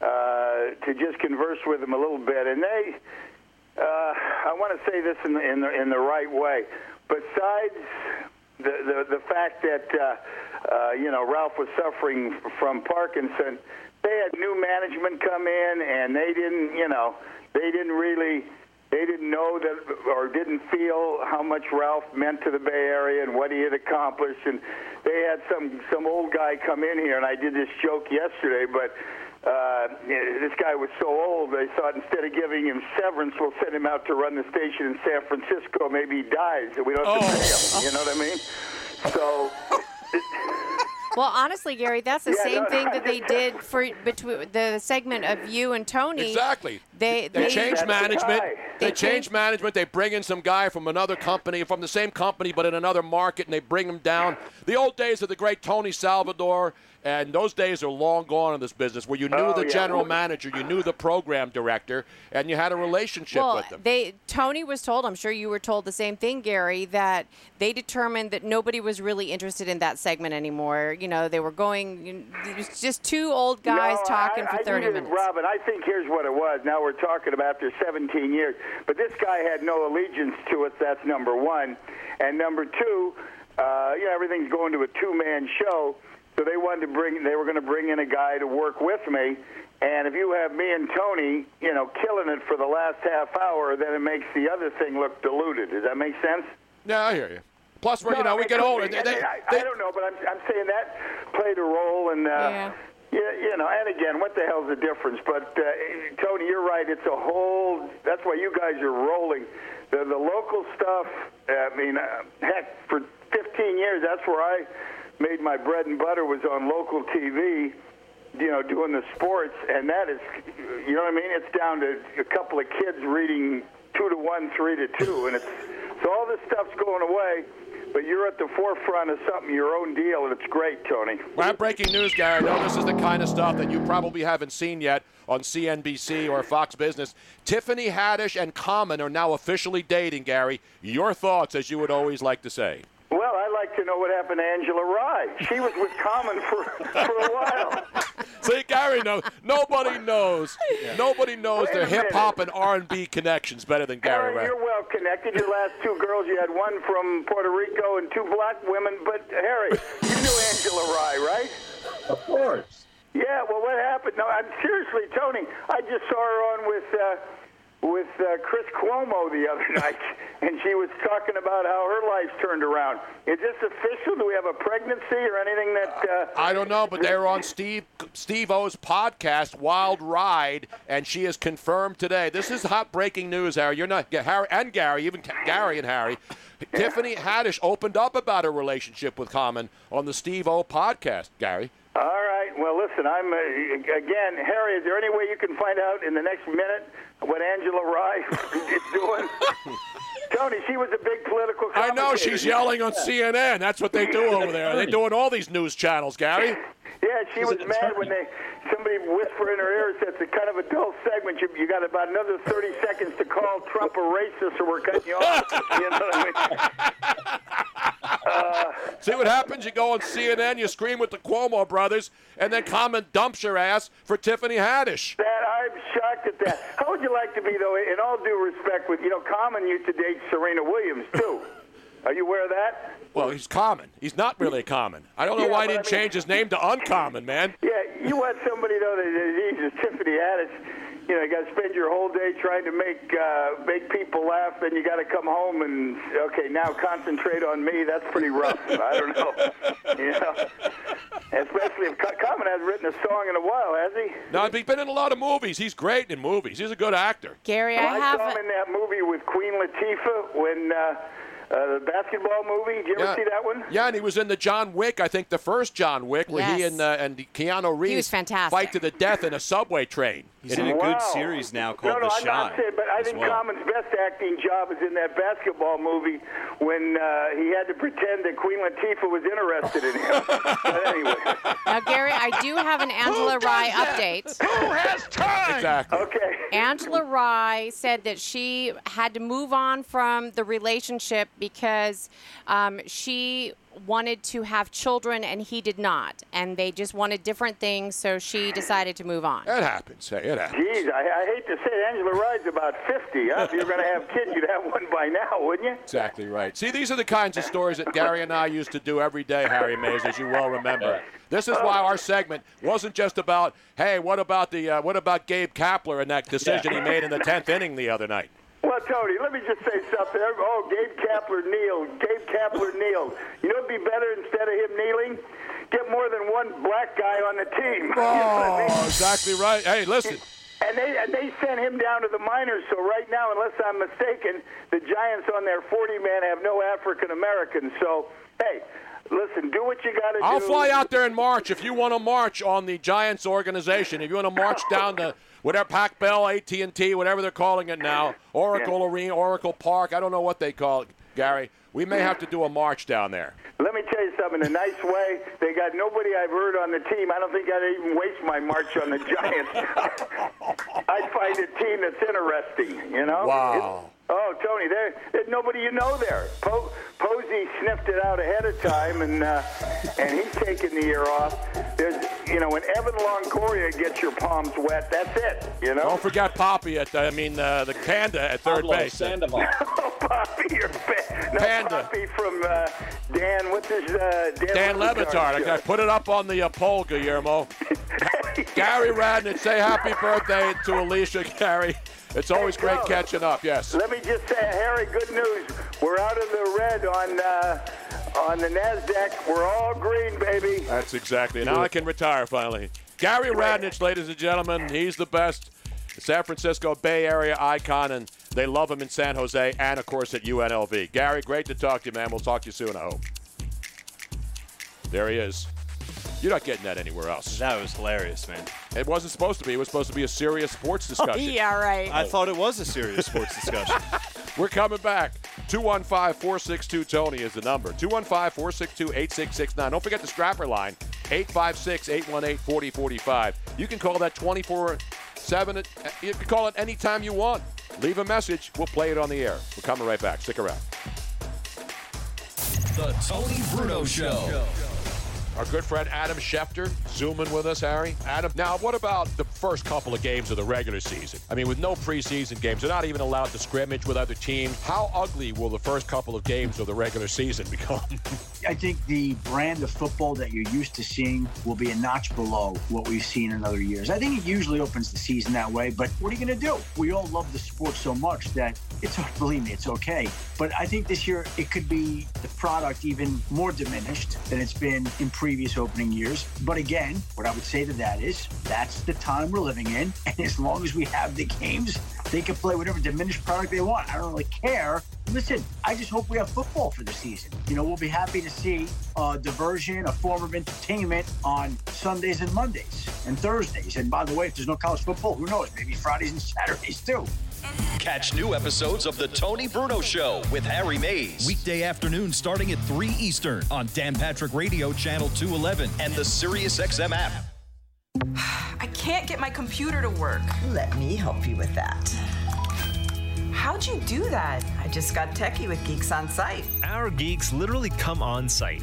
to just converse with him a little bit. And they, uh, I want to say this in the, in the in the right way. Besides the the, the fact that uh, uh, you know Ralph was suffering from Parkinson, they had new management come in, and they didn't, you know, they didn't really. They didn't know that, or didn't feel how much Ralph meant to the Bay Area and what he had accomplished. And they had some some old guy come in here, and I did this joke yesterday, but uh, this guy was so old, they thought instead of giving him severance, we'll send him out to run the station in San Francisco. Maybe he dies, and we don't have to pay him. You know what I mean? So. well, honestly, Gary, that's the Yeah, same no, thing that they did for between the segment of you and Tony. Exactly. They They they change management. They, They change changed- management. They bring in some guy from another company, from the same company but in another market, and they bring him down. The old days of the great Tony Salvador, and those days are long gone in this business, where you knew Oh, the yeah. general manager, you knew the program director, and you had a relationship well, with them. they Tony was told. I'm sure you were told the same thing, Gary, that they determined that nobody was really interested in that segment anymore. You know, they were going. It was just two old guys No, talking I, for I 30 think, minutes. Robin, I think here's what it was. Now we're talking about after 17 years. But this guy had no allegiance to us. That's number one. And number two, uh, you know, everything's going to a two-man show. So they wanted to bring, they were going to bring in a guy to work with me. And if you have me and Tony, you know, killing it for the last half hour, then it makes the other thing look diluted. Does that make sense? Yeah, I hear you. Plus, we're, No, you know, I we get older. I, They- they- I, I don't know, but I'm, I'm saying that played a role, and uh, Yeah. yeah, you know, and again, what the hell's the difference? But uh, Tony, you're right. It's a whole. That's why you guys are rolling. The the local stuff. I mean, uh, heck, for 15 years, that's where I made my bread and butter was on local TV. You know, doing the sports, and that is, you know what I mean? It's down to a couple of kids reading two to one, three to two, and it's so all this stuff's going away. But you're at the forefront of something, your own deal, and it's great, Tony. Well, I have breaking news, Gary. I know this is the kind of stuff that you probably haven't seen yet on CNBC or Fox Business. Tiffany Haddish and Common are now officially dating, Gary. Your thoughts, as you would always like to say. Well, I'd like to know what happened to Angela Rye. She was with Common for, for a while. See, Gary knows. Nobody knows. Nobody knows Wait their hip hop and R and B connections better than Gary. Aaron, Ray. you're well connected. Your last two girls, you had one from Puerto Rico and two black women. But Harry, you knew Angela Rye, right? Of course. Yeah. Well, what happened? No, I'm seriously, Tony. I just saw her on with uh, with uh, Chris Cuomo the other night, and she was talking about how her life's turned around. Is this official? Do we have a pregnancy or anything that? Uh, I don't know, but they're on Steve Steve O's podcast, Wild Ride, and she is confirmed today. This is hot breaking news, Harry. You're not Harry and Gary, even Gary and Harry. Tiffany Haddish opened up about her relationship with Common on the Steve O podcast, Gary. All right. Well, listen. I'm uh, again, Harry. Is there any way you can find out in the next minute what Angela Rye is doing? Tony, she was a big political. I know she's yelling on CNN. That's what they do over there. They're doing all these news channels, Gary. Yeah, she was mad when they somebody whispered in her ear said it's a kind of a dull segment. You, you got about another 30 seconds to call Trump a racist, or we're cutting you off. you know what I mean? See what happens? You go on CNN, you scream with the Cuomo brothers, and then Common dumps your ass for Tiffany Haddish. That I'm shocked at that. How would you like to be, though, in all due respect, with, you know, Common used to date Serena Williams, too. Are you aware of that? Well, he's common. He's not really common. I don't know Yeah, why he didn't mean- change his name to uncommon, man. Yeah, you want somebody, though, that that Tiffany Haddish. You know, you got to spend your whole day trying to make uh, make people laugh, then you got to come home and okay, now concentrate on me. That's pretty rough. I don't know. You know, especially if Co- Common hasn't written a song in a while, has he? No, he's been in a lot of movies. He's great in movies. He's a good actor. Gary, Well, I I have. saw him in that movie with Queen Latifah when uh, uh, the basketball movie. Did you ever Yeah. see that one? Yeah, and he was in the John Wick, I think the first John Wick, where he and uh, and Keanu Reeves was fantastic. fight to the death in a subway train. He's in a good series now called no, no, The I'm Shine. not saying, but I think well. Common's best acting job is in that basketball movie when uh, he had to pretend that Queen Latifah was interested in him. but anyway. Now, Gary, I do have an Angela Rye update. Who has time? Exactly. Okay. Angela Rye said that she had to move on from the relationship because um, she wanted to have children and he did not. And they just wanted different things, so she decided to move on. It happens. Hey, it happens. Geez, I, I hate to say it, Angela Rye's about 50. Huh? If you're going to have kids, you'd have one by now, wouldn't you? Exactly right. See, these are the kinds of stories that Gary and I used to do every day, Harry Mays, as you well remember. This is why our segment wasn't just about, hey, what about the uh, what about Gabe Kapler and that decision he made in the tenth inning the other night? Well, Tony, let me just say something. Oh, Gabe Kapler kneel. Gabe Kapler kneel. You know what'd be better instead of him kneeling? Get more than one black guy on the team. You know I mean? Oh, exactly right. Hey, listen. And they and they sent him down to the minors. So right now, unless I'm mistaken, the Giants on their 40 man have no African Americans. So hey, listen, do what you got to do. I'll fly out there in March if you want to march on the Giants organization. If you want to march down to whatever Pac Bell, AT and T, whatever they're calling it now, Oracle Arena, Oracle Park. I don't know what they call it, Gary. We may have to do a march down there. Let me tell you something. In a nice way, they got nobody I've heard on the team. I don't think I'd even waste my march on the Giants. I'd find a team that's interesting. You know. Wow. Oh, Tony, there, there's nobody you know there. Po- Posey sniffed it out ahead of time, and uh, and he's taking the year off. There's, you know, when Evan Longoria gets your palms wet, that's it. You know. Don't forget Poppy at I mean uh, the Panda at third Pablo base. Sandoval. Oh, Poppy, you're ba- no, Panda. Poppy from uh, Dan. What's his uh, Dan, Dan Le Batard. show. I put it up on the uh, poll, Guillermo. Gary Radnich, say happy birthday to Alicia, Gary. It's always Hey, great catching up. Yes. Let me just say, Harry, good news. We're out of the red on uh, on the Nasdaq. We're all green, baby. That's exactly. Now I can retire finally. Gary Radnich, ladies and gentlemen, he's the best San Francisco Bay Area icon, and they love him in San Jose and, of course, at UNLV. Gary, great to talk to you, man. We'll talk to you soon, I hope. There he is. You're not getting that anywhere else. That was hilarious, man. It wasn't supposed to be. It was supposed to be a serious sports oh, discussion. yeah, right. I thought it was a serious sports discussion. We're coming back. 215 462 Tony is the number. 215 462 8669. Don't forget the scrapper line 856 818 4045. You can call that 24 7. You can call it anytime you want. Leave a message. We'll play it on the air. We're coming right back. Stick around. The Tony Bruno Show. Our good friend Adam Schefter zooming with us, Harry. Adam, now what about the first couple of games of the regular season? I mean, with no preseason games, they're not even allowed to scrimmage with other teams. How ugly will the first couple of games of the regular season become? I think the brand of football that you're used to seeing will be a notch below what we've seen in other years. I think it usually opens the season that way, but what are you going to do? We all love the sport so much that it's, believe me, it's okay. But I think this year it could be the product even more diminished than it's been in previous opening years. But again, what I would say to that is that's the time we're living in. And as long as we have the games, they can play whatever diminished product they want. I don't really care. Listen, I just hope we have football for the season. You know, we'll be happy to see a diversion, a form of entertainment on Sundays and Mondays and Thursdays. And by the way, if there's no college football, who knows? Maybe Fridays and Saturdays too. Catch new episodes of The Tony Bruno Show with Harry Mays. Weekday afternoon starting at 3 Eastern on Dan Patrick Radio Channel 211 and the SiriusXM app. I can't get my computer to work. Let me help you with that. How'd you do that? I just got techie with Geeks on Site. Our geeks literally come on site.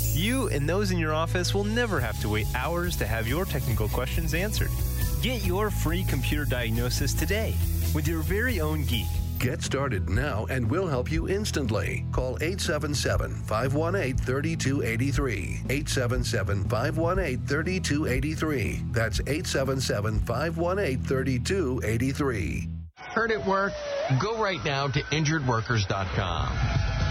You and those in your office will never have to wait hours to have your technical questions answered. Get your free computer diagnosis today with your very own geek. Get started now and we'll help you instantly. Call 877 518 3283. 877 518 3283. That's 877 518 3283. Heard it work? Go right now to injuredworkers.com.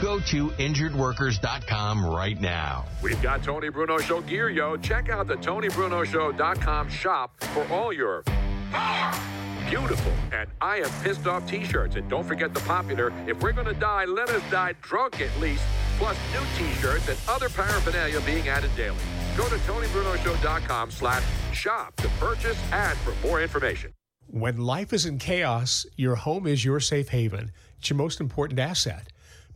Go to injuredworkers.com right now. We've got Tony Bruno Show gear, yo. Check out the TonyBrunoShow.com shop for all your beautiful and I am pissed off t-shirts. And don't forget the popular, if we're going to die, let us die drunk at least, plus new t-shirts and other paraphernalia being added daily. Go to TonyBrunoShow.com slash shop to purchase and for more information. When life is in chaos, your home is your safe haven. It's your most important asset.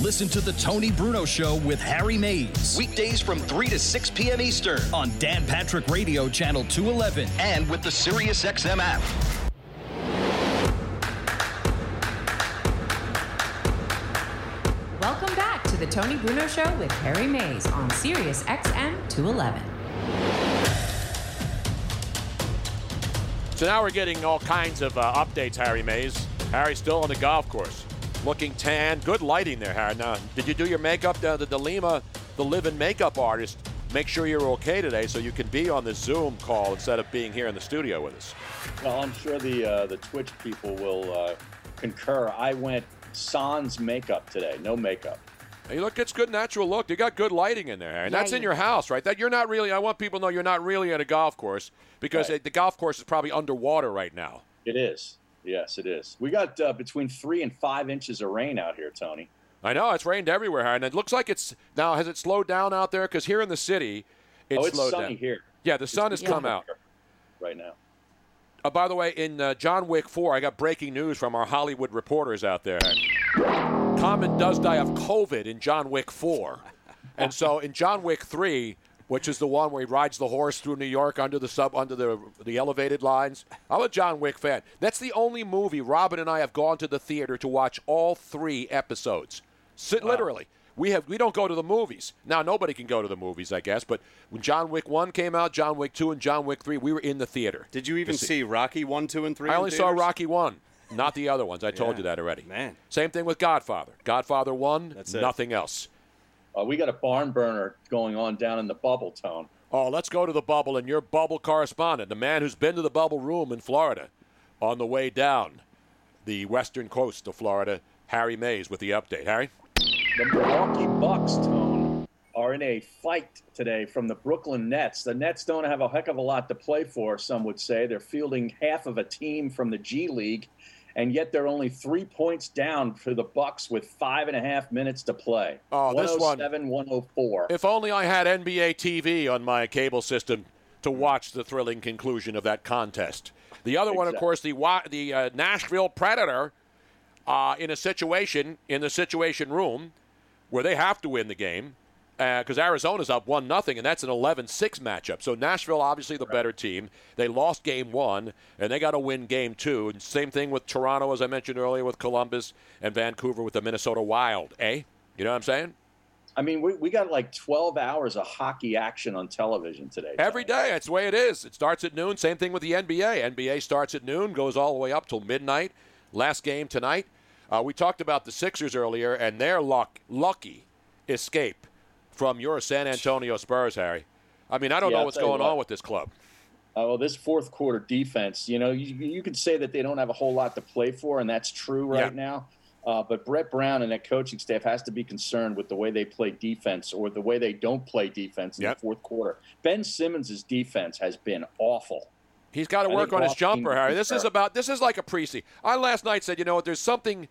Listen to the Tony Bruno Show with Harry Mays. Weekdays from 3 to 6 p.m. Eastern on Dan Patrick Radio, Channel 211, and with the SiriusXM app. Welcome back to the Tony Bruno Show with Harry Mays on Sirius XM 211. So now we're getting all kinds of uh, updates, Harry Mays. Harry's still on the golf course. Looking tan. Good lighting there, Harry. Now, did you do your makeup? Uh, the Delima, the live-in makeup artist, make sure you're okay today so you can be on the Zoom call instead of being here in the studio with us. Well, I'm sure the uh, the Twitch people will uh, concur. I went sans makeup today, no makeup. Hey, look, it's good natural look. You got good lighting in there, and Yeah, that's in your house, right? That you're not really. I want people to know you're not really at a golf course because Right. the golf course is probably underwater right now. It is. Yes, it is. We got uh, between three and five inches of rain out here, Tony. I know it's rained everywhere, and it looks like it's now. Has it slowed down out there? Because here in the city, it's oh, it's slowed sunny down. here. Yeah, the sun has come out. right now. Uh, by the way, in uh, John Wick 4, I got breaking news from our Hollywood reporters out there. Common does die of COVID in John Wick 4. And so in John Wick 3, which is the one where he rides the horse through New York under the sub under the the elevated lines. I'm a John Wick fan. That's the only movie Robin and I have gone to the theater to watch all three episodes. Sit literally. We have we don't go to the movies. Now nobody can go to the movies, I guess, but when John Wick 1 came out, John Wick 2 and John Wick 3, we were in the theater. Did you even To see Rocky 1, 2, and 3? I only saw? Rocky 1, not the other ones. I told Yeah. you that already. Man. Same thing with Godfather. Godfather 1, That's it. nothing else. Uh, we got a barn burner going on down in the bubble tone. Oh, let's go to the bubble and your bubble correspondent, the man who's been to the bubble room in Florida on the way down the western coast of Florida, Harry Mays with the update. Harry? The Milwaukee Bucks, Tone, are in a fight today from the Brooklyn Nets. The Nets don't have a heck of a lot to play for, some would say. They're fielding half of a team from the G League, and yet they're only three points down for the Bucks with five and a half minutes to play. Oh, this one- 107, 104. If only I had NBA TV on my cable system to watch the thrilling conclusion of that contest. The other one, of course, the the uh, Nashville Predator, uh, in a situation in the Situation Room, where they have to win the game because Arizona's up one nothing, and that's an 11-6 matchup. So Nashville, obviously the better team. They lost game one, and they got to win game two. And same thing with Toronto, as I mentioned earlier, with Columbus and Vancouver with the Minnesota Wild. Eh? You know what I'm saying? I mean, we, we got like 12 hours of hockey action on television today. Every day, that's the way it is. It starts at noon. Same thing with the NBA. NBA starts at noon, goes all the way up till midnight. Last game tonight. Uh, we talked about the Sixers earlier and their luck, lucky escape from your San Antonio Spurs, Harry. I mean, I don't Yeah, know what's going what. on with this club. Uh, well, this fourth quarter defense, you know, you, you could say that they don't have a whole lot to play for, and that's true right Yeah. now. Uh, but Brett Brown and that coaching staff has to be concerned with the way they play defense or the way they don't play defense in Yep. the fourth quarter. Ben Simmons' defense has been awful. He's got to work on his jumper, Harry. is This is about this is like a preseason. I last night said, you know what? There's something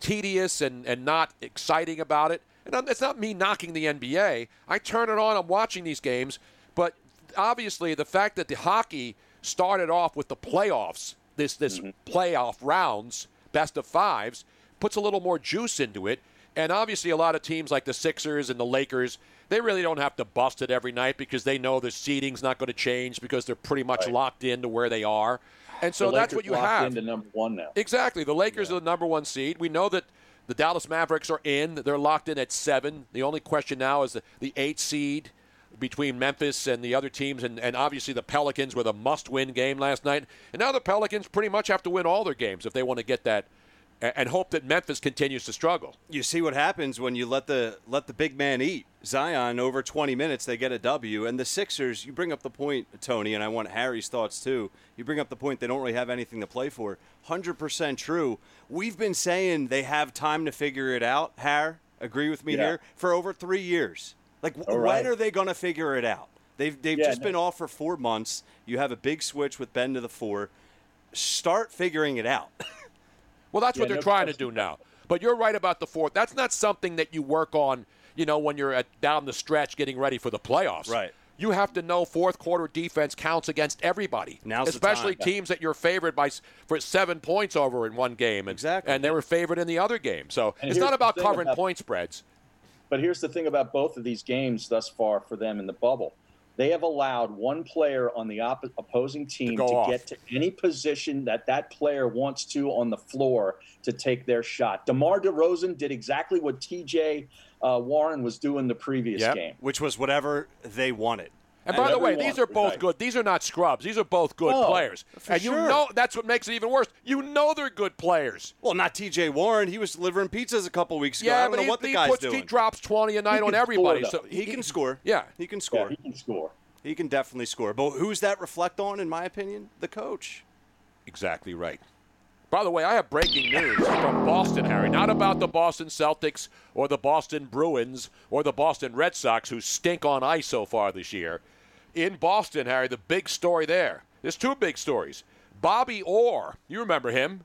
tedious and, and not exciting about it. And it's not me knocking the NBA. I turn it on. I'm watching these games, but obviously the fact that the hockey started off with the playoffs, this this mm-hmm. playoff rounds, best of fives, puts a little more juice into it. And obviously, a lot of teams like the Sixers and the Lakers, they really don't have to bust it every night because they know the seeding's not going to change because they're pretty much locked into where they are. And so The that's Lakers what you locked have. into number one now. Exactly. The Lakers are the number one seed. We know that the Dallas Mavericks are in. They're locked in at seven. The only question now is the, the eight seed between Memphis and the other teams, and, and obviously the Pelicans with a must win game last night. And now the Pelicans pretty much have to win all their games if they want to get that and hope that Memphis continues to struggle. You see what happens when you let the let the big man eat. Zion over 20 minutes, they get a W, and the Sixers. You bring up the point, Tony, and I want Harry's thoughts too. You bring up the point they don't really have anything to play for. 100% true. We've been saying they have time to figure it out. Har, agree with me Yeah. here for over three years. Like, w- All when right. are they going to figure it out? They've they've Yeah, just no. been off for four months. You have a big switch with Ben to the four. Start figuring it out. Well, that's what they're no trying to do now. But you're right about the fourth. That's not something that you work on, you know, when you're at, down the stretch getting ready for the playoffs. Right. You have to know fourth quarter defense counts against everybody, Now's the especially teams that you're favored by for seven points over in one game, and, Exactly. and they were favored in the other game. So And it's not about covering about- point spreads. But here's the thing about both of these games thus far for them in the bubble. They have allowed one player on the oppo- opposing team go to, get to any position that that player wants to on the floor to take their shot. DeMar DeRozan did exactly what TJ uh, Warren was doing the previous Yep. game. which was whatever they wanted. And by the way, these are both right. good. These are not scrubs. These are both good Oh, players. for and you sure. know that's what makes it even worse. You know they're good players. Well, not T.J. Warren. He was delivering pizzas a couple weeks ago. I Yeah, don't but know he, what the he guy's puts, doing. he drops 20 a night on everybody. so though. He can score. Yeah. He can Yeah, score. he can score. He can definitely score. But who's that reflect on, in my opinion? The coach. Exactly right. By the way, I have breaking news from Boston, Harry. Not about the Boston Celtics or the Boston Bruins or the Boston Red Sox, who stink on ice so far this year. In Boston, Harry, the big story there. There's two big stories. Bobby Orr, you remember him?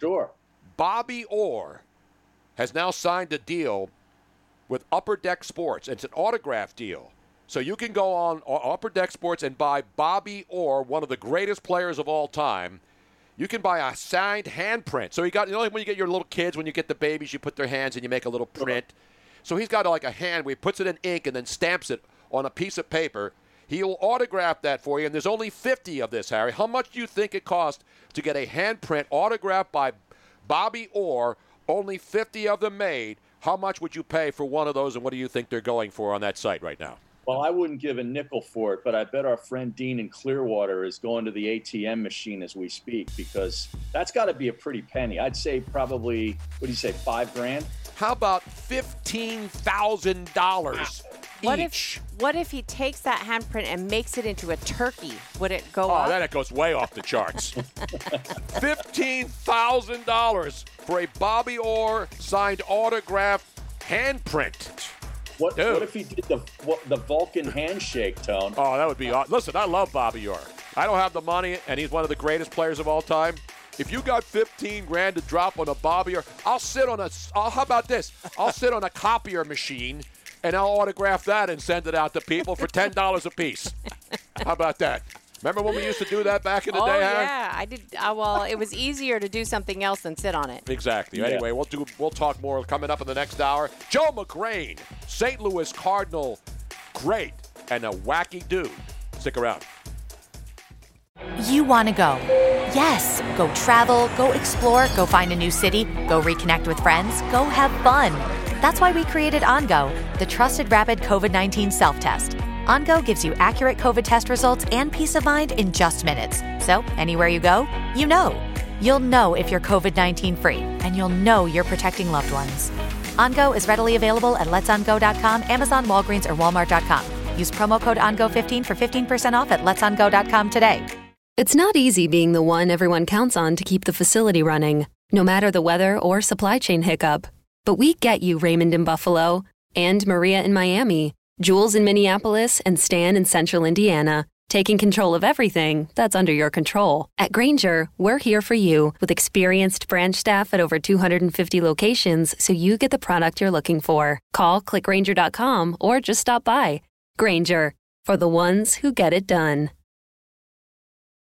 Sure. Bobby Orr has now signed a deal with Upper Deck Sports. It's an autograph deal. So you can go on uh, Upper Deck Sports and buy Bobby Orr, one of the greatest players of all time. You can buy a signed handprint. So you got you know like when you get your little kids, when you get the babies, you put their hands and you make a little print. So he's got like a hand where he puts it in ink and then stamps it on a piece of paper. He'll autograph that for you, and there's only 50 of this, Harry. How much do you think it costs to get a handprint autographed by Bobby Orr? Only 50 of them made. How much would you pay for one of those, and what do you think they're going for on that site right now? Well, I wouldn't give a nickel for it, but I bet our friend Dean in Clearwater is going to the ATM machine as we speak because that's got to be a pretty penny. I'd say probably, what do you say, five grand? How about $15,000 What each? if what if he takes that handprint and makes it into a turkey? Would it go Oh, up? then it goes way off the charts. Fifteen thousand dollars for a Bobby Orr signed autograph handprint. What, what if he did the what, the Vulcan handshake, Tone? Oh, that would be. aw- Listen, I love Bobby Orr. I don't have the money, and he's one of the greatest players of all time. If you got 15 grand to drop on a Bobby, Orr, I'll sit on a. I'll, uh, how about this? I'll sit on a copier machine and I'll autograph that and send it out to people for ten dollars a piece. How about that? Remember when we used to do that back in the oh day? Harry? yeah, I did. Uh, well, it was easier to do something else than sit on it. Exactly. Yeah. Anyway, we'll do. We'll talk more coming up in the next hour. Joe Magrane, St. Louis Cardinal, great and a wacky dude. Stick around. You want to go. Yes, go travel, go explore, go find a new city, go reconnect with friends, go have fun. That's why we created OnGo, the trusted rapid COVID 19 self test. OnGo gives you accurate COVID test results and peace of mind in just minutes. So, anywhere you go, you know. You'll know if you're COVID 19 free, and you'll know you're protecting loved ones. OnGo is readily available at letsongo.com, Amazon, Walgreens, or Walmart.com. Use promo code ONGO15 for 15% off at letsongo.com today. It's not easy being the one everyone counts on to keep the facility running, no matter the weather or supply chain hiccup. But we get you, Raymond in Buffalo, and Maria in Miami, Jules in Minneapolis, and Stan in Central Indiana, taking control of everything that's under your control. At Grainger, we're here for you with experienced branch staff at over 250 locations so you get the product you're looking for. Call clickgrainger.com or just stop by. Grainger, for the ones who get it done.